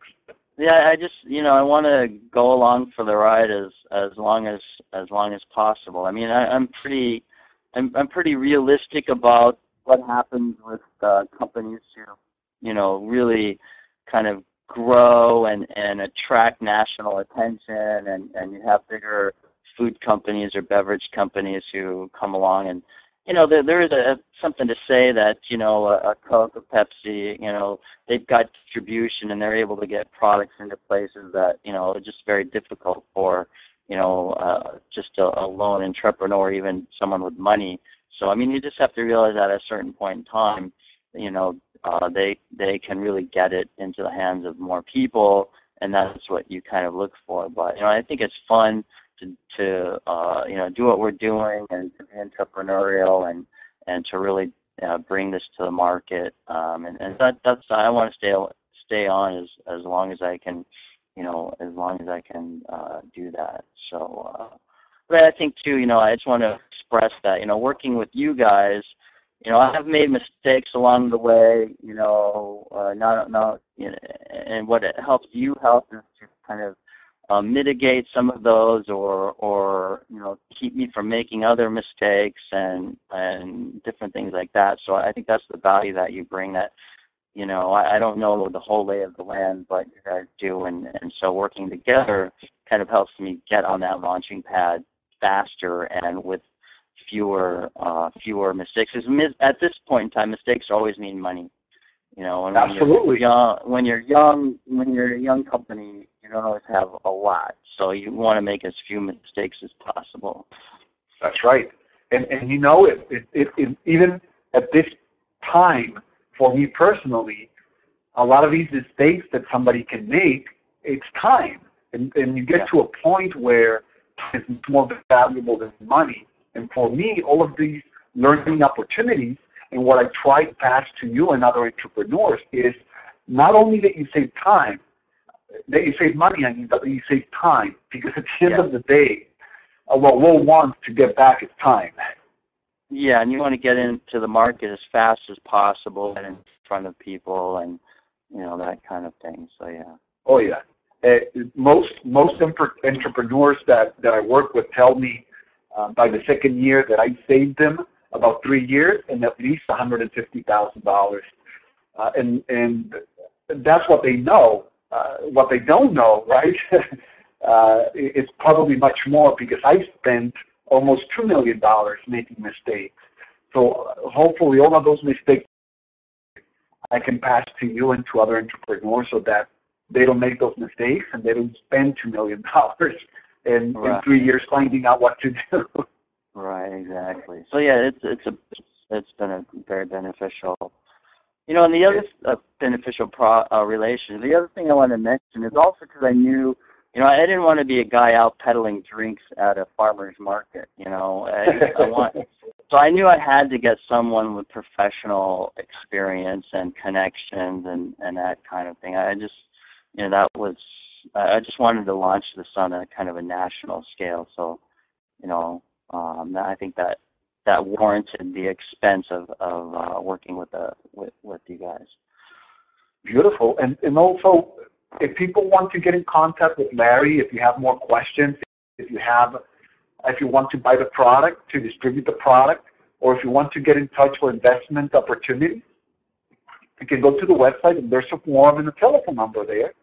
Yeah, I just you know I want to go along for the ride as as long as as long as possible. I mean I, I'm pretty I'm I'm pretty realistic about what happens with uh, companies who, you know, really kind of grow and and attract national attention, and and you have bigger food companies or beverage companies who come along and you know, there, there is a, something to say that, you know, a, a Coke or Pepsi, you know, they've got distribution and they're able to get products into places that, you know, are just very difficult for, you know, uh, just a, a lone entrepreneur, even someone with money. So I mean, you just have to realize that at a certain point in time, you know, uh, they they can really get it into the hands of more people, and that's what you kind of look for. But you know, I think it's fun to to uh, you know do what we're doing and to be entrepreneurial and and to really uh, bring this to the market, um, and, and that, that's I want to stay stay on as as long as I can, you know, as long as I can uh, do that. So, uh, but I think too, you know, I just want to express that, you know, working with you guys, you know, I have made mistakes along the way, you know, uh, not not, you know, and what it helps you help is to kind of um, mitigate some of those or or you know keep me from making other mistakes and and different things like that so i think that's the value that you bring that you know i, I don't know the whole lay of the land but you guys do and and so working together kind of helps me get on that launching pad faster and with fewer uh fewer mistakes Mis- at this point in time mistakes always mean money you know, and Absolutely. when you're young, when you're young, when you're a young company, you don't always have a lot. So you want to make as few mistakes as possible. That's right. And and you know, it, it, it, it even at this time, for me personally, a lot of these mistakes that somebody can make, it's time. And and you get yeah. to a point where it's more valuable than money. And for me, all of these learning opportunities and what I try to pass to you and other entrepreneurs is not only that you save time, that you save money, I mean, but you save time. Because at the end yeah. of the day, uh, what we'll want to get back is time. Yeah, and you want to get into the market as fast as possible and in front of people and you know that kind of thing. So yeah. Oh yeah. Uh, most most entrepreneurs that that I work with tell me uh, by the second year that I saved them about three years and at least $150,000. Uh, and and that's what they know. Uh, what they don't know, right, uh, is probably much more because I spent almost $2 million making mistakes. So uh, hopefully all of those mistakes I can pass to you and to other entrepreneurs so that they don't make those mistakes and they don't spend $2 million in, right. in three years finding out what to do. Right, exactly. So yeah, it's it's a it's been a very beneficial. You know, and the other uh, beneficial pro, uh, relation. The other thing I want to mention is also because I knew, you know, I didn't want to be a guy out peddling drinks at a farmer's market. You know, I, I want. So I knew I had to get someone with professional experience and connections and and that kind of thing. I just, you know, that was. I just wanted to launch this on a kind of a national scale. So, you know, um, I think that that warranted the expense of of uh, working with the with with you guys. Beautiful, and and also if people want to get in contact with Larry, if you have more questions, if you have if you want to buy the product to distribute the product, or if you want to get in touch for investment opportunities, you can go to the website and there's a form and a telephone number there.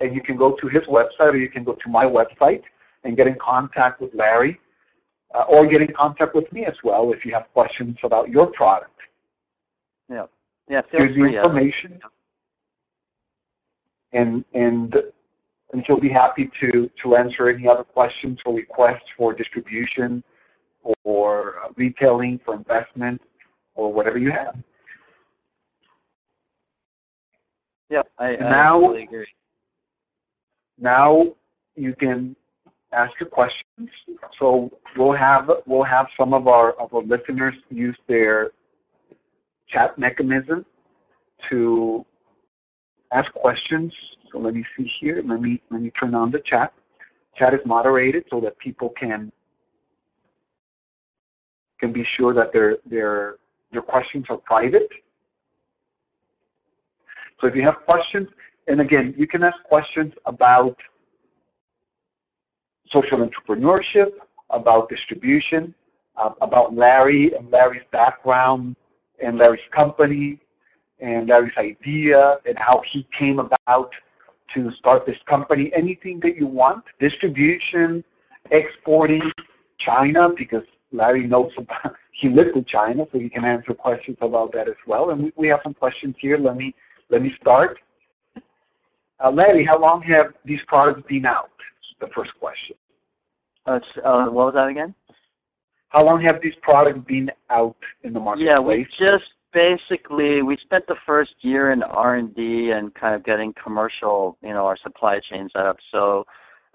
And you can go to his website or you can go to my website and get in contact with Larry uh, or get in contact with me as well if you have questions about your product. Yeah, yeah. Here's the information, and and and she'll be happy to to answer any other questions or requests for distribution or retailing for investment or whatever you have. Yeah, I, now, I agree. Now you can ask your questions. So we'll have we'll have some of our of our listeners use their chat mechanism to ask questions. So let me see here. Let me let me turn on the chat. Chat is moderated so that people can can be sure that their their their questions are private. So if you have questions, and again, you can ask questions about social entrepreneurship, about distribution, uh, about Larry and Larry's background and Larry's company and Larry's idea and how he came about to start this company. Anything that you want, distribution, exporting, China, because Larry knows about, he lived in China, so he can answer questions about that as well. And we, we have some questions here. Let me let me start. Uh, Larry, how long have these products been out? The first question. Uh, uh, what was that again? How long have these products been out in the marketplace? Yeah, we just basically we spent the first year in R and D and kind of getting commercial, you know, our supply chain set up. So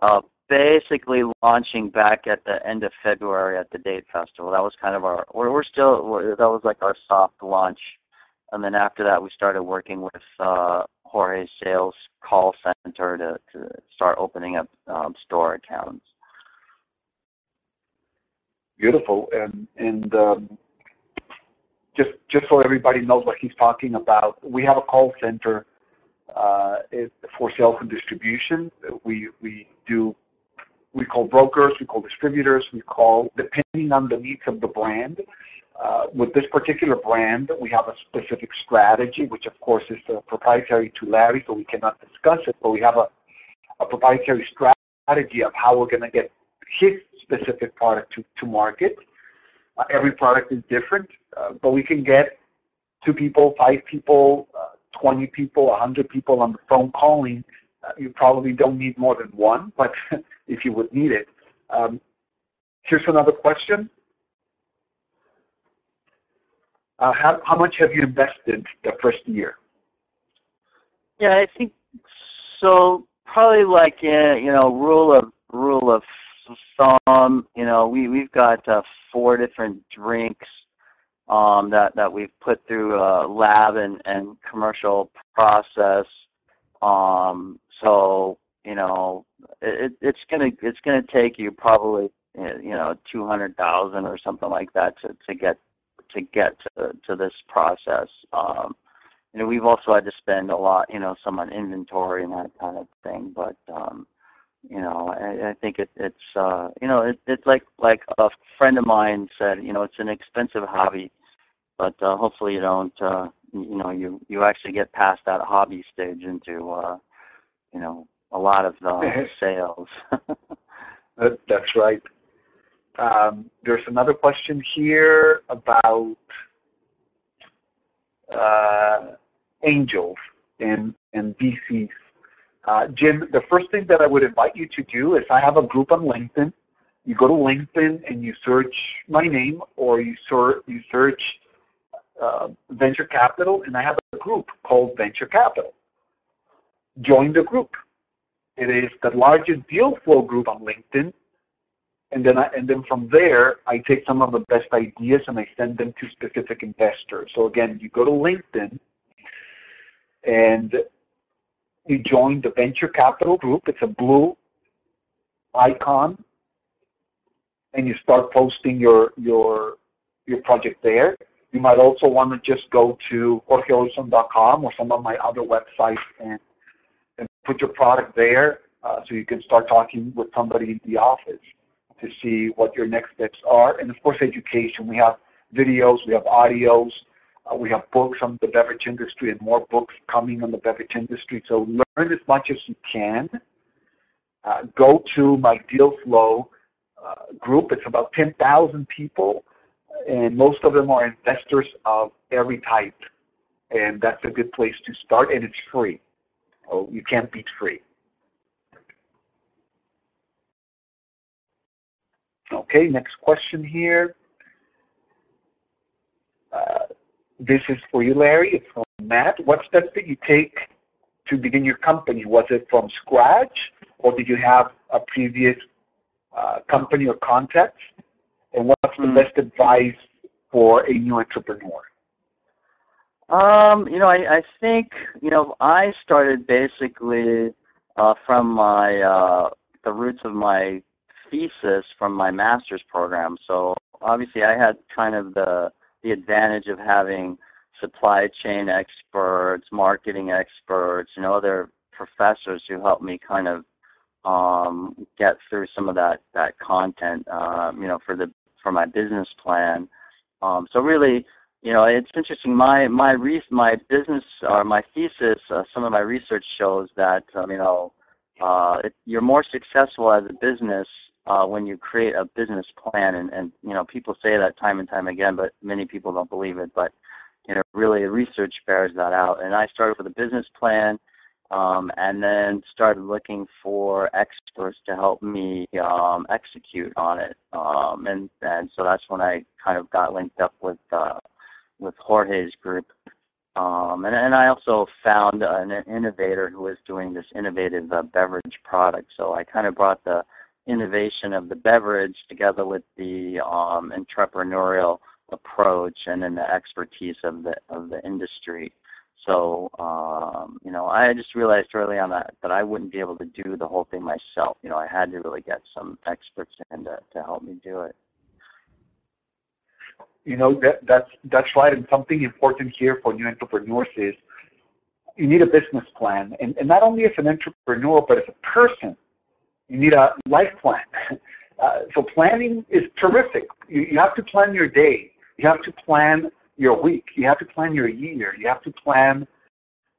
uh, basically launching back at the end of February at the Date Festival. That was kind of our. We're, we're still. We're, that was like our soft launch, and then after that, we started working with uh, Jorge's sales call center to to start opening up um, store accounts. Beautiful, and and um, just just so everybody knows what he's talking about, we have a call center uh, for sales and distribution. We we do we call brokers, we call distributors, we call depending on the needs of the brand. Uh, with this particular brand, we have a specific strategy, which of course is uh, proprietary to Larry, so we cannot discuss it. But we have a, a proprietary strategy of how we're going to get his specific product to, to market. Uh, every product is different, uh, but we can get two people, five people, uh, 20 people, 100 people on the phone calling. Uh, you probably don't need more than one, but if you would need it. Um, here's another question. How, how much have you invested the first year? Yeah, I think so. Probably like you know, rule of rule of thumb. You know, we we've got uh, four different drinks um, that that we've put through a lab and and commercial process. Um, so you know, it, it's gonna it's gonna take you probably you know two hundred thousand or something like that to to get to get to to this process. Um, you know, we've also had to spend a lot, you know, some on inventory and that kind of thing. But um, you know, I, I think it, it's uh, you know, it, it's like like a friend of mine said, you know, it's an expensive hobby but uh, hopefully you don't uh, you know you you actually get past that hobby stage into uh, you know a lot of the sales. That's right. Um, there's another question here about uh, angels and and VCs. Uh, Jim, the first thing that I would invite you to do is I have a group on LinkedIn. You go to LinkedIn and you search my name, or you search you search uh, venture capital, and I have a group called Venture Capital. Join the group. It is the largest deal flow group on LinkedIn, and then I, and then from there I take some of the best ideas and I send them to specific investors. So again, you go to LinkedIn and you join the venture capital group. It's a blue icon, and you start posting your your your project there. You might also want to just go to jorgeolson.com or some of my other websites and, and put your product there uh, so you can start talking with somebody in the office to see what your next steps are. And of course, education. We have videos, we have audios, we have books on the beverage industry and more books coming on the beverage industry. So learn as much as you can. Uh, go to my Deal Flow uh, group. It's about 10,000 people and most of them are investors of every type. And that's a good place to start, and it's free. Oh, you can't beat free. Okay, next question here. Uh, this is for you, Larry. It's from Matt. What steps did you take to begin your company? Was it from scratch, or did you have a previous uh, company or contacts? and what's the mm. best advice for a new entrepreneur? Um, you know, I, I think you know I started basically uh, from my uh, the roots of my thesis from my master's program. So obviously, I had kind of the the advantage of having supply chain experts, marketing experts, know, other professors who helped me kind of um, get through some of that that content, um, you know, for the for my business plan. Um, so really, you know, it's interesting. My my re- my business or my thesis, uh, some of my research shows that um, you know, uh, you're more successful as a business uh, when you create a business plan, and, and you know, people say that time and time again, but many people don't believe it. But you know, really, research bears that out. And I started with a business plan um, and then started looking for experts to help me um, execute on it. Um, and and so that's when I kind of got linked up with uh, with Jorge's group. Um, and, and I also found an innovator who was doing this innovative uh, beverage product. So I kind of brought the innovation of the beverage together with the um, entrepreneurial approach and then the expertise of the of the industry. So um, you know, I just realized early on that that I wouldn't be able to do the whole thing myself. You know, I had to really get some experts in to, to help me do it. You know that that's that's right, and something important here for new entrepreneurs is you need a business plan, and, and not only as an entrepreneur, but as a person, you need a life plan. Uh, so planning is terrific. You, you have to plan your day. You have to plan your week. You have to plan your year. You have to plan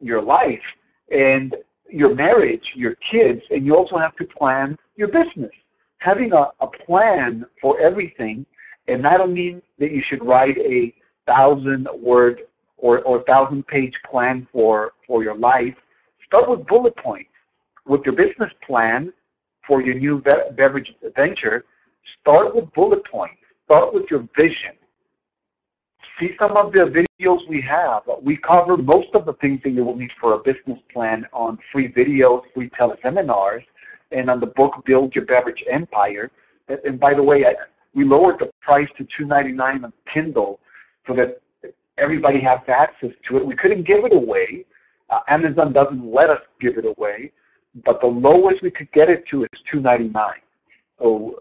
your life and your marriage, your kids, and you also have to plan your business. Having a, a plan for everything, and that'll mean that you should write a thousand word or, or thousand page plan for, for your life. Start with bullet points. With your business plan for your new be- beverage venture, start with bullet points. Start with your vision. See some of the videos we have. We cover most of the things that you will need for a business plan on free videos, free teleseminars, and on the book Build Your Beverage Empire. And by the way, I, we lowered the price to $2.99 on Kindle so that everybody has access to it. We couldn't give it away. Uh, Amazon doesn't let us give it away, but the lowest we could get it to is $2.99. So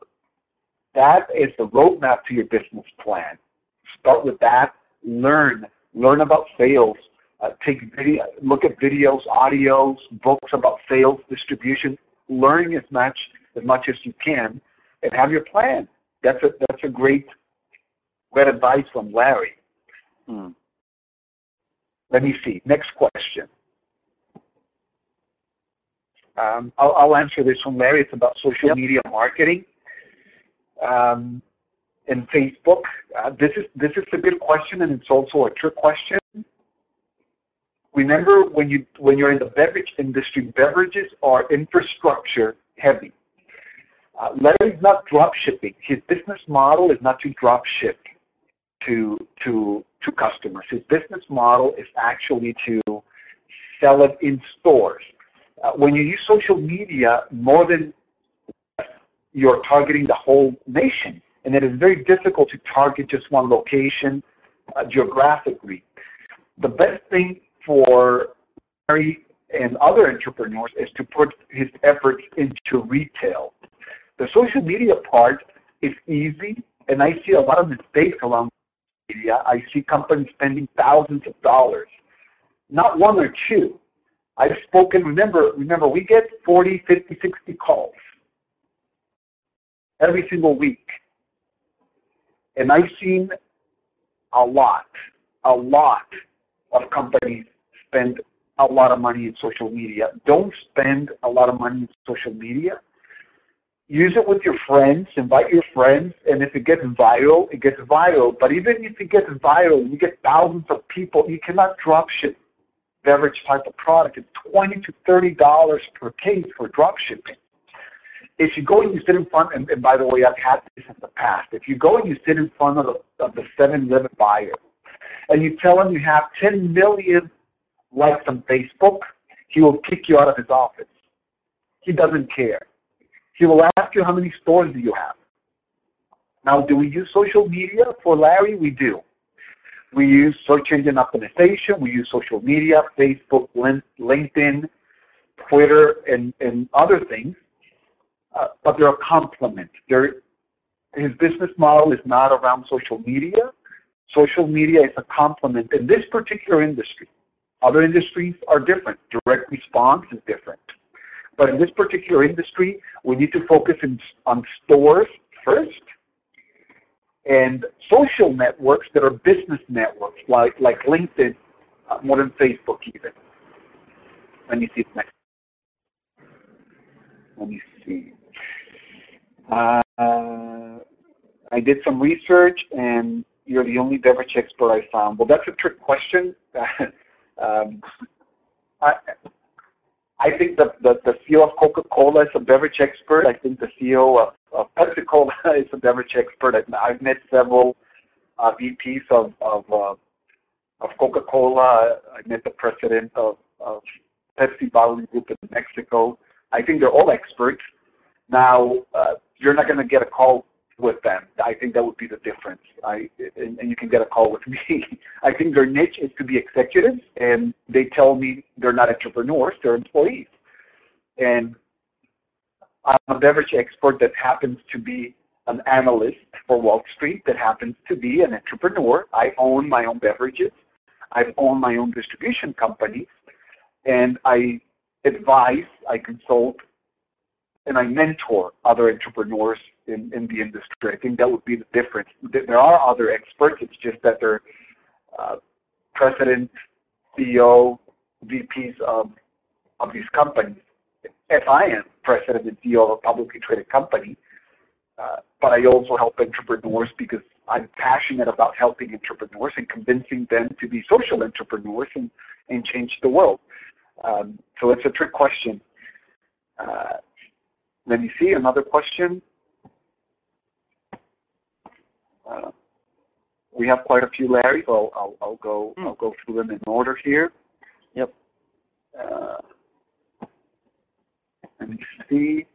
that is the roadmap to your business plan. Start with that. Learn. Learn about sales. Uh, take video, look at videos, audios, books about sales, distribution. Learn as much as much as you can, and have your plan. That's a that's a great great advice from Larry. Hmm. Let me see. Next question. Um, I'll, I'll, answer this one, Larry. It's about social yep. media marketing um, and Facebook. Uh, this is this is a good question, and it's also a trick question. Remember, when you when you're in the beverage industry, beverages are infrastructure heavy. Uh, Larry's not drop shipping. His business model is not to drop ship to to to customers. His business model is actually to sell it in stores. Uh, when you use social media, more than you're targeting the whole nation, and it is very difficult to target just one location uh, geographically. The best thing for Larry and other entrepreneurs is to put his efforts into retail. The social media part is easy, and I see a lot of mistakes along media, I see companies spending thousands of dollars, not one or two. I've spoken, remember, remember, we get 40, 50, 60 calls every single week. And I've seen a lot, a lot of companies spend a lot of money in social media. Don't spend a lot of money in social media use it with your friends, invite your friends, and if it gets viral, it gets viral. But even if it gets viral, you get thousands of people, you cannot drop ship beverage type of product. It's twenty to thirty dollars per case for drop shipping. If you go and you sit in front, and, and by the way, I've had this in the past. If you go and you sit in front of the of the 7-Eleven buyer, and you tell him you have 10 million likes on Facebook, he will kick you out of his office. He doesn't care he will ask you how many stores do you have. Now, do we use social media for Larry? We do. We use search engine optimization. We use social media, Facebook, LinkedIn, Twitter, and, and other things. Uh, but they're a complement. They're, his business model is not around social media. Social media is a complement in this particular industry. Other industries are different. Direct response is different. But in this particular industry, we need to focus in, on stores first and social networks that are business networks like, like LinkedIn, uh, more than Facebook even. Let me see the next. Let me see. Uh, I did some research and you're the only beverage expert I found. Well, that's a trick question. um, I, I think the, the, the CEO of Coca-Cola is a beverage expert. I think the CEO of, of Pepsi-Cola is a beverage expert. I've, I've met several uh, VPs of, of, uh, of Coca-Cola. I met the president of, of Pepsi Bottling Group in Mexico. I think they're all experts. Now, uh, you're not going to get a call with them. I think that would be the difference. I and, and you can get a call with me. I think their niche is to be executives, and they tell me they're not entrepreneurs; they're employees. And I'm a beverage expert that happens to be an analyst for Wall Street, that happens to be an entrepreneur. I own my own beverages. I own my own distribution company, and I advise, I consult, and I mentor other entrepreneurs in, in the industry. I think that would be the difference. There are other experts. It's just that they're uh, president, CEO, VPs of, of these companies. If I am president and CEO of a publicly traded company, uh, but I also help entrepreneurs because I'm passionate about helping entrepreneurs and convincing them to be social entrepreneurs and, and change the world. Um, so it's a trick question. Uh, let me see another question. Uh, we have quite a few, Larry. So I'll, I'll go. Hmm. I'll go through them in order here. Yep. Uh, let me see.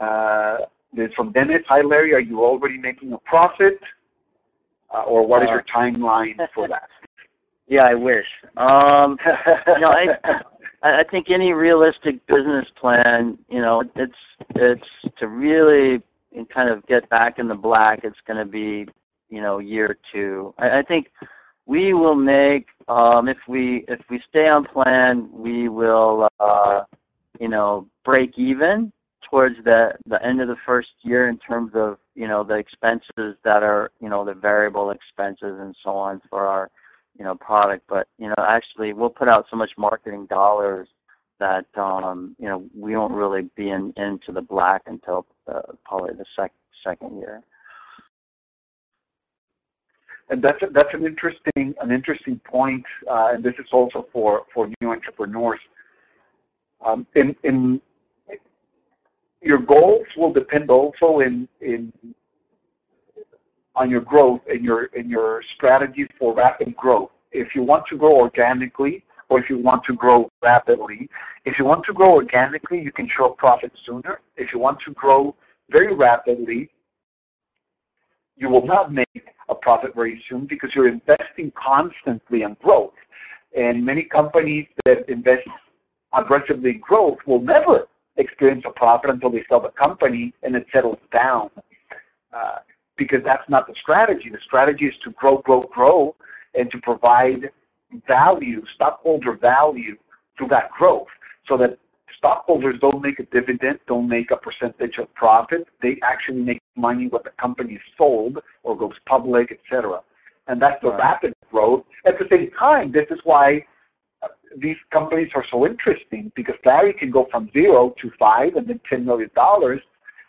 Uh, this from Dennis. Hi, Larry. Are you already making a profit, uh, or what is your uh, timeline for that? Yeah, I wish. Um, you know, I, I think any realistic business plan, you know, it's it's to really kind of get back in the black. It's going to be, you know, year two. I, I think we will make um, if we if we stay on plan, we will, uh, you know, break even towards the the end of the first year in terms of you know the expenses that are you know the variable expenses and so on for our you know product but you know actually we'll put out so much marketing dollars that um you know we won't really be in into the black until probably the sec- second year. And that's a, that's an interesting an interesting point uh, and this is also for for new entrepreneurs. Um, in in your goals will depend also in in on your growth and your and your strategy for rapid growth. If you want to grow organically or if you want to grow rapidly, if you want to grow organically, you can show profit sooner. If you want to grow very rapidly, you will not make a profit very soon because you're investing constantly in growth. And many companies that invest aggressively in growth will never experience a profit until they sell the company and it settles down. Uh, because that's not the strategy. The strategy is to grow, grow, grow, and to provide value, stockholder value through that growth so that stockholders don't make a dividend, don't make a percentage of profit. They actually make money when the company is sold or goes public, etc. And that's the right. rapid growth. At the same time, this is why uh, these companies are so interesting because Larry can go from zero to five and then $10 million,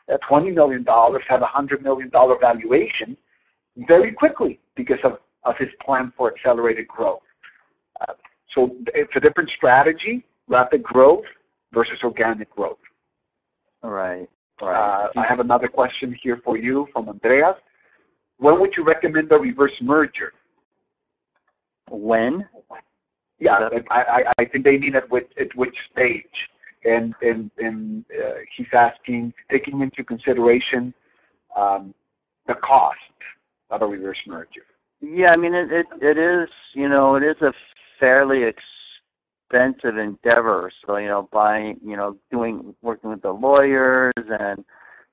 at $20 million, have a $100 million valuation very quickly because of, of his plan for accelerated growth. Uh, so it's a different strategy, rapid growth versus organic growth. All right. All right. Uh, I have another question here for you from Andreas. When would you recommend a reverse merger? When? Yeah, I, I, I think they mean at which, at which stage. And, and, and uh, he's asking, taking into consideration um, the cost of a reverse merger. Yeah, I mean, it, it, it is, you know, it is a fairly expensive endeavor. So, you know, buying, you know, doing, working with the lawyers and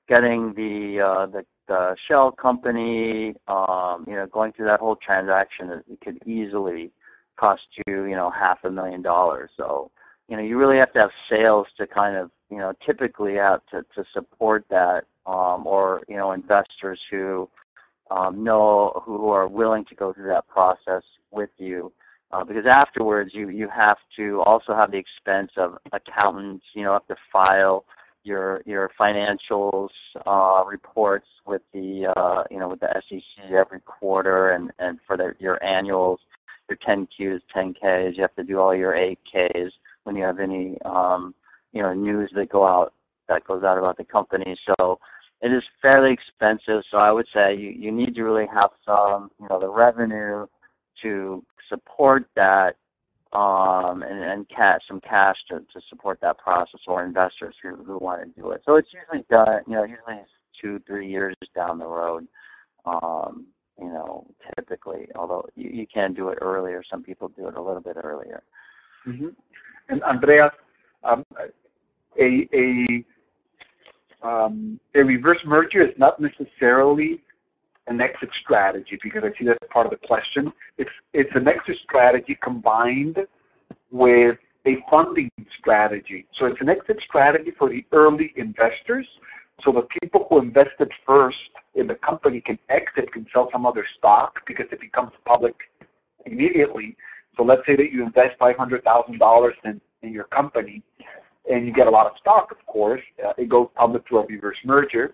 getting the, uh, the, the shell company, um, you know, going through that whole transaction, it could easily cost you, you know, half a million dollars. So, you know, you really have to have sales to kind of, you know, typically have to, to support that, um, or, you know, investors who um, know, who are willing to go through that process with you. Uh, because afterwards you, you have to also have the expense of accountants, you know, have to file your your financials uh, reports with the uh, you know with the SEC every quarter and and for the, your annuals your 10Qs, 10Ks. You have to do all your 8Ks when you have any um, you know news that go out that goes out about the company. So it is fairly expensive. So I would say you, you need to really have some you know the revenue to support that um, and, and cash, some cash to, to support that process, or investors who, who want to do it. So it's usually done, you know, usually two, three years down the road. Um, you know, typically, although you, you can do it earlier. Some people do it a little bit earlier. Mm-hmm. And Andreas, um, a a um, a reverse merger is not necessarily an exit strategy because I see that's part of the question. It's it's an exit strategy combined with a funding strategy. So it's an exit strategy for the early investors. So the people who invested first in the company can exit, can sell some other stock because it becomes public immediately. So let's say that you invest $500,000 in, in your company and you get a lot of stock, of course. Uh, it goes public through a reverse merger,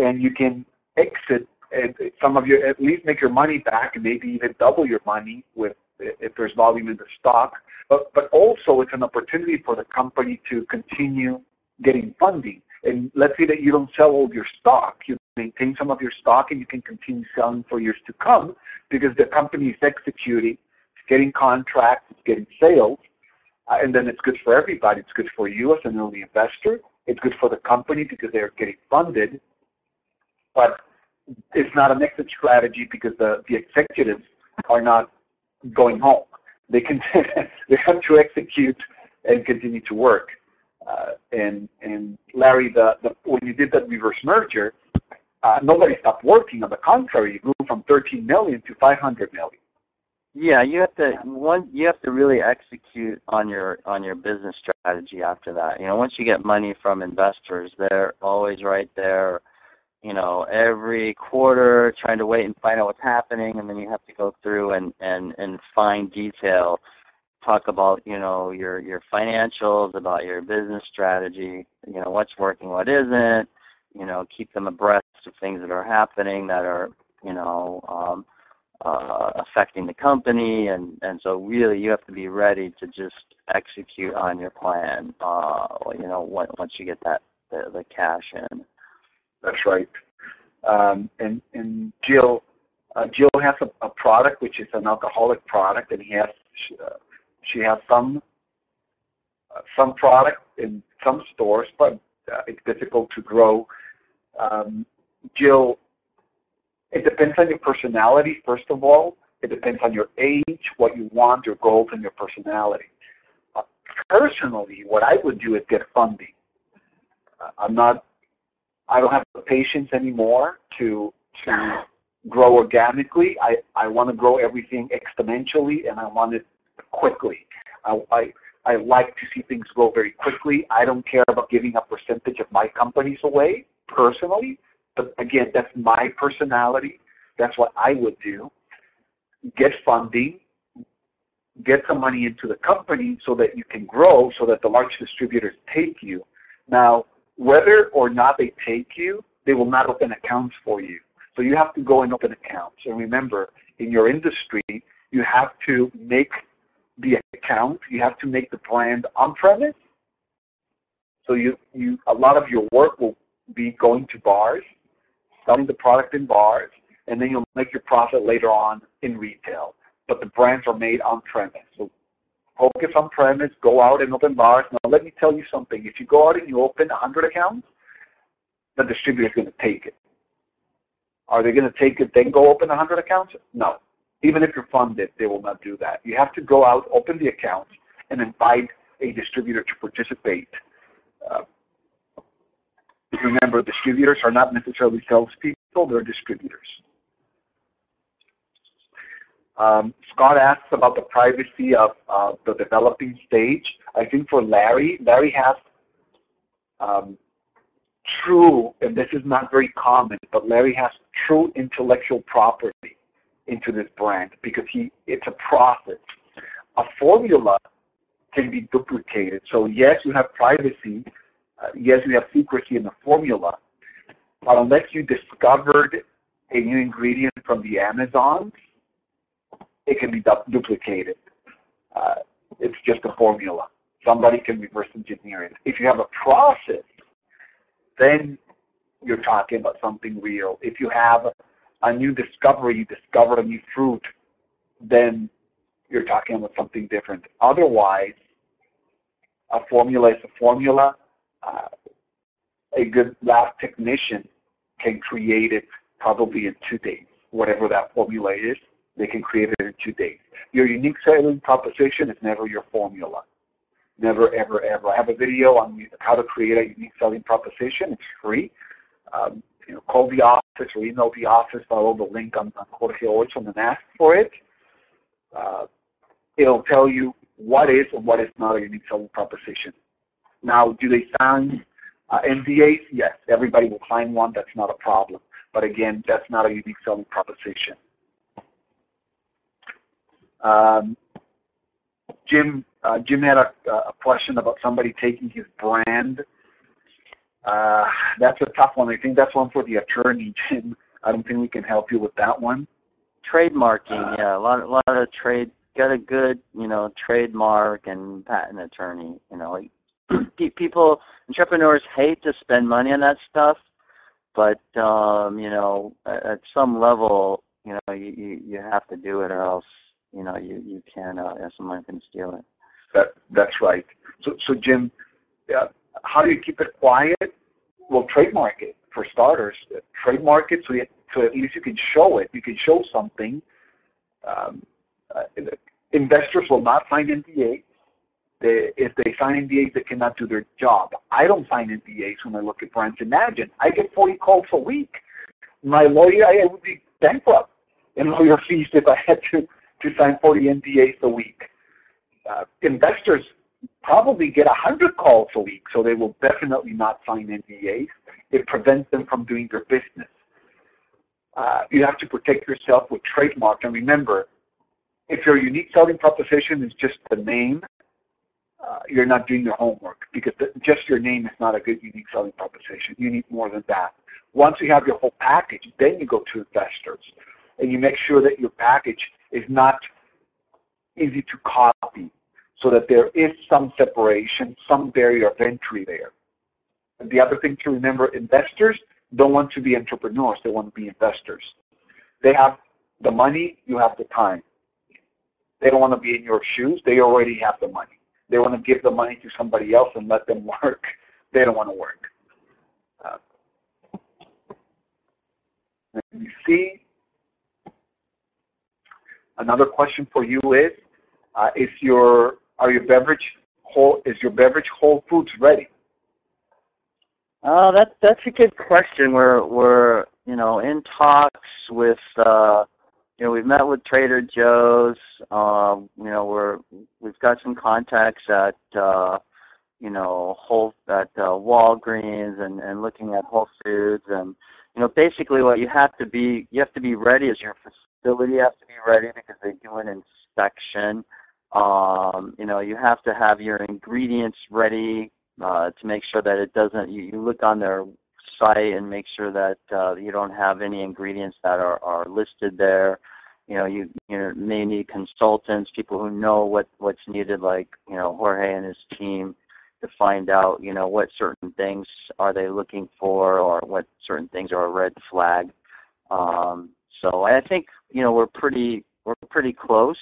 and you can exit and some of your at least make your money back and maybe even double your money with if there's volume in the stock. But but also it's an opportunity for the company to continue getting funding. And let's say that you don't sell all your stock, you maintain some of your stock and you can continue selling for years to come because the company is executing, getting contracts, it's getting sales, uh, and then it's good for everybody. It's good for you as an early investor. It's good for the company because they're getting funded. But it's not an exit strategy because the, the executives are not going home. They can they have to execute and continue to work. Uh, and and Larry, the, the when you did that reverse merger, uh, nobody stopped working. On the contrary, you grew from 13 million to 500 million. Yeah, you have to one you have to really execute on your on your business strategy after that. You know, once you get money from investors, they're always right there, you know, every quarter trying to wait and find out what's happening and then you have to go through and and and find detail talk about, you know, your your financials, about your business strategy, you know, what's working, what isn't, you know, keep them abreast of things that are happening that are, you know, um uh, affecting the company, and and so really you have to be ready to just execute on your plan. Uh, you know, once you get that the, the cash in. That's right. Um, and and Jill, uh, Jill has a, a, product which is an alcoholic product, and he has uh, she has some uh, some product in some stores, but uh, it's difficult to grow. Um, Jill it depends on your personality, first of all. It depends on your age, what you want, your goals, and your personality. Uh, personally, what I would do is get funding. Uh, I'm not, I don't have the patience anymore to to grow organically. I, I want to grow everything exponentially, and I want it quickly. I, I I like to see things grow very quickly. I don't care about giving a percentage of my companies away personally. But again, that's my personality. That's what I would do. Get funding, get some money into the company so that you can grow, so that the large distributors take you. Now, whether or not they take you, they will not open accounts for you. So you have to go and open accounts. And remember, in your industry, you have to make the account, you have to make the brand on premise. So you, you a lot of your work will be going to bars selling the product in bars, and then you'll make your profit later on in retail. But the brands are made on premise. So focus on premise, go out and open bars. Now let me tell you something. If you go out and you open 100 accounts, the distributor is going to take it. Are they going to take it then go open 100 accounts? No. Even if you're funded, they will not do that. You have to go out, open the accounts, and invite a distributor to participate. Uh, Remember, distributors are not necessarily salespeople, they're distributors. Um, Scott asks about the privacy of uh, the developing stage. I think for Larry, Larry has um, true, and this is not very common, but Larry has true intellectual property into this brand because he it's a process. A formula can be duplicated. So yes, you have privacy, yes, we have secrecy in the formula, but unless you discovered a new ingredient from the Amazon, it can be du- duplicated. Uh, it's just a formula. Somebody can reverse engineer it. If you have a process, then you're talking about something real. If you have a new discovery, you discovered a new fruit, then you're talking about something different. Otherwise, a formula is a formula. Uh, a good lab technician can create it probably in two days. Whatever that formula is, they can create it in two days. Your unique selling proposition is never your formula. Never, ever, ever. I have a video on how to create a unique selling proposition. It's free. Um, you know, call the office or email the office, follow the link on, on Jorge Olson and ask for it. Uh, it'll tell you what is and what is not a unique selling proposition. Now, do they sign uh, NDAs? Yes, everybody will sign one. That's not a problem. But again, that's not a unique selling proposition. Um, Jim, uh, Jim had a, a, question about somebody taking his brand. Uh, that's a tough one. I think that's one for the attorney, Jim. I don't think we can help you with that one. Trademarking, uh, yeah, a lot, a lot of trade. Got a good, you know, trademark and patent attorney. You know, people, entrepreneurs hate to spend money on that stuff, but um, you know, at, at some level, you know, you, you you have to do it, or else, you know, you you can uh, someone can steal it. That that's right. So so Jim, uh, how do you keep it quiet? Well, trademark it for starters. Trademark it so you, so at least you can show it. You can show something. Um, uh, investors will not sign NDAs. They, if they sign NDAs, they cannot do their job. I don't sign NDAs when I look at brands. Imagine, I get 40 calls a week. My lawyer, I would be bankrupt in lawyer fees if I had to, to sign 40 NDAs a week. Uh, investors probably get 100 calls a week, so they will definitely not sign NDAs. It prevents them from doing their business. Uh, you have to protect yourself with trademark. And remember, if your unique selling proposition is just the name, uh, you're not doing your homework because the, just your name is not a good unique selling proposition. You need more than that. Once you have your whole package, then you go to investors and you make sure that your package is not easy to copy so that there is some separation, some barrier of entry there. And the other thing to remember, investors don't want to be entrepreneurs, they want to be investors. They have the money, you have the time. They don't want to be in your shoes, they already have the money. They want to give the money to somebody else and let them work. They don't want to work. Uh, you see, another question for you is, uh, is your are your beverage whole is your beverage Whole Foods ready? Uh, that that's a good question. We're we're you know in talks with uh, you know we've met with Trader Joe's. Um, you know we're we've got some contacts at uh, you know Whole at uh, Walgreens and and looking at Whole Foods and you know basically what you have to be you have to be ready as your facility has to be ready because they do an inspection. Um, you know, you have to have your ingredients ready uh, to make sure that it doesn't. You, you look on their and make sure that uh, you don't have any ingredients that are, are listed there. You know, you you may need consultants, people who know what what's needed, like you know Jorge and his team, to find out you know what certain things are they looking for, or what certain things are a red flag. Um, so I think you know we're pretty we're pretty close.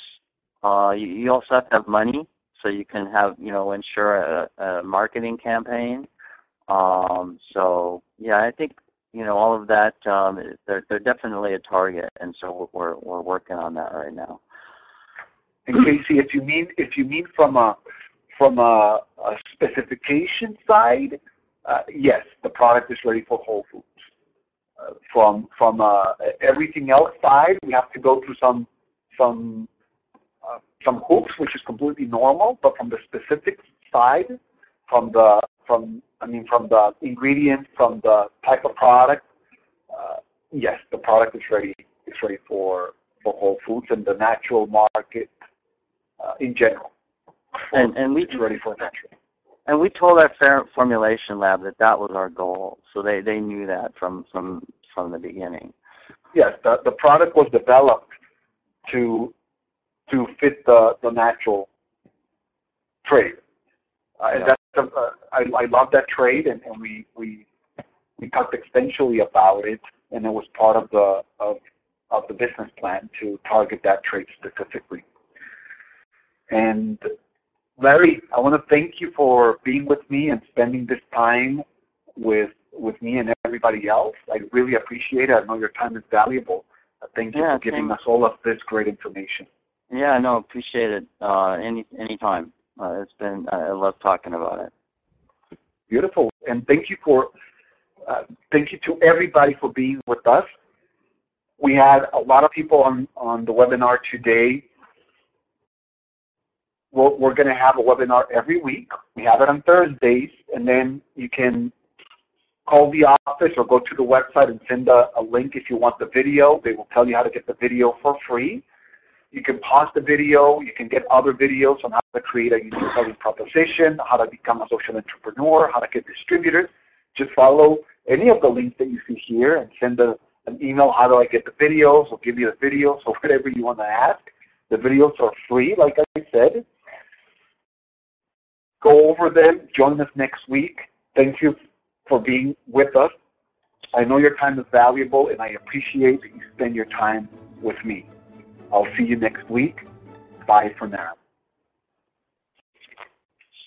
Uh, you, you also have to have money, so you can have you know ensure a, a marketing campaign. Um, so yeah, I think you know all of that. Um, they're they're definitely a target, and so we're we're working on that right now. And Casey, if you mean if you mean from a from a, a specification side, uh, yes, the product is ready for Whole Foods. Uh, from from uh, everything else side, we have to go through some some uh, some hoops, which is completely normal, but from the specific side, from the from I mean from the ingredient, from the type of product, uh, yes, the product is ready. It's ready for for Whole Foods and the natural market uh, in general. And and we it's ready for natural. And we told our formulation lab that that was our goal, so they they knew that from from from the beginning. Yes, the the product was developed to to fit the, the natural trade. Uh, and that's uh, I, I love that trade, and, and we, we we talked extensively about it, and it was part of the of of the business plan to target that trade specifically. And Larry, I want to thank you for being with me and spending this time with with me and everybody else. I really appreciate it. I know your time is valuable. Uh, thank you Yeah, for giving thank- us all of this great information. Yeah, no, appreciate it. Uh, any anytime. Uh, it's been I love talking about it. Beautiful. And thank you for uh, thank you to everybody for being with us. We had a lot of people on, on the webinar today. We're going to have a webinar every week. We have it on Thursdays, and then you can call the office or go to the website and send a, a link if you want the video. They will tell you how to get the video for free. You can pause the video. You can get other videos on how to create a unique selling proposition, how to become a social entrepreneur, how to get distributors. Just follow any of the links that you see here and send a, an email, how do I get the videos, or give you the videos, or whatever you want to ask. The videos are free, like I said. Go over them. Join us next week. Thank you for being with us. I know your time is valuable, and I appreciate that you spend your time with me. I'll see you next week. Bye for now.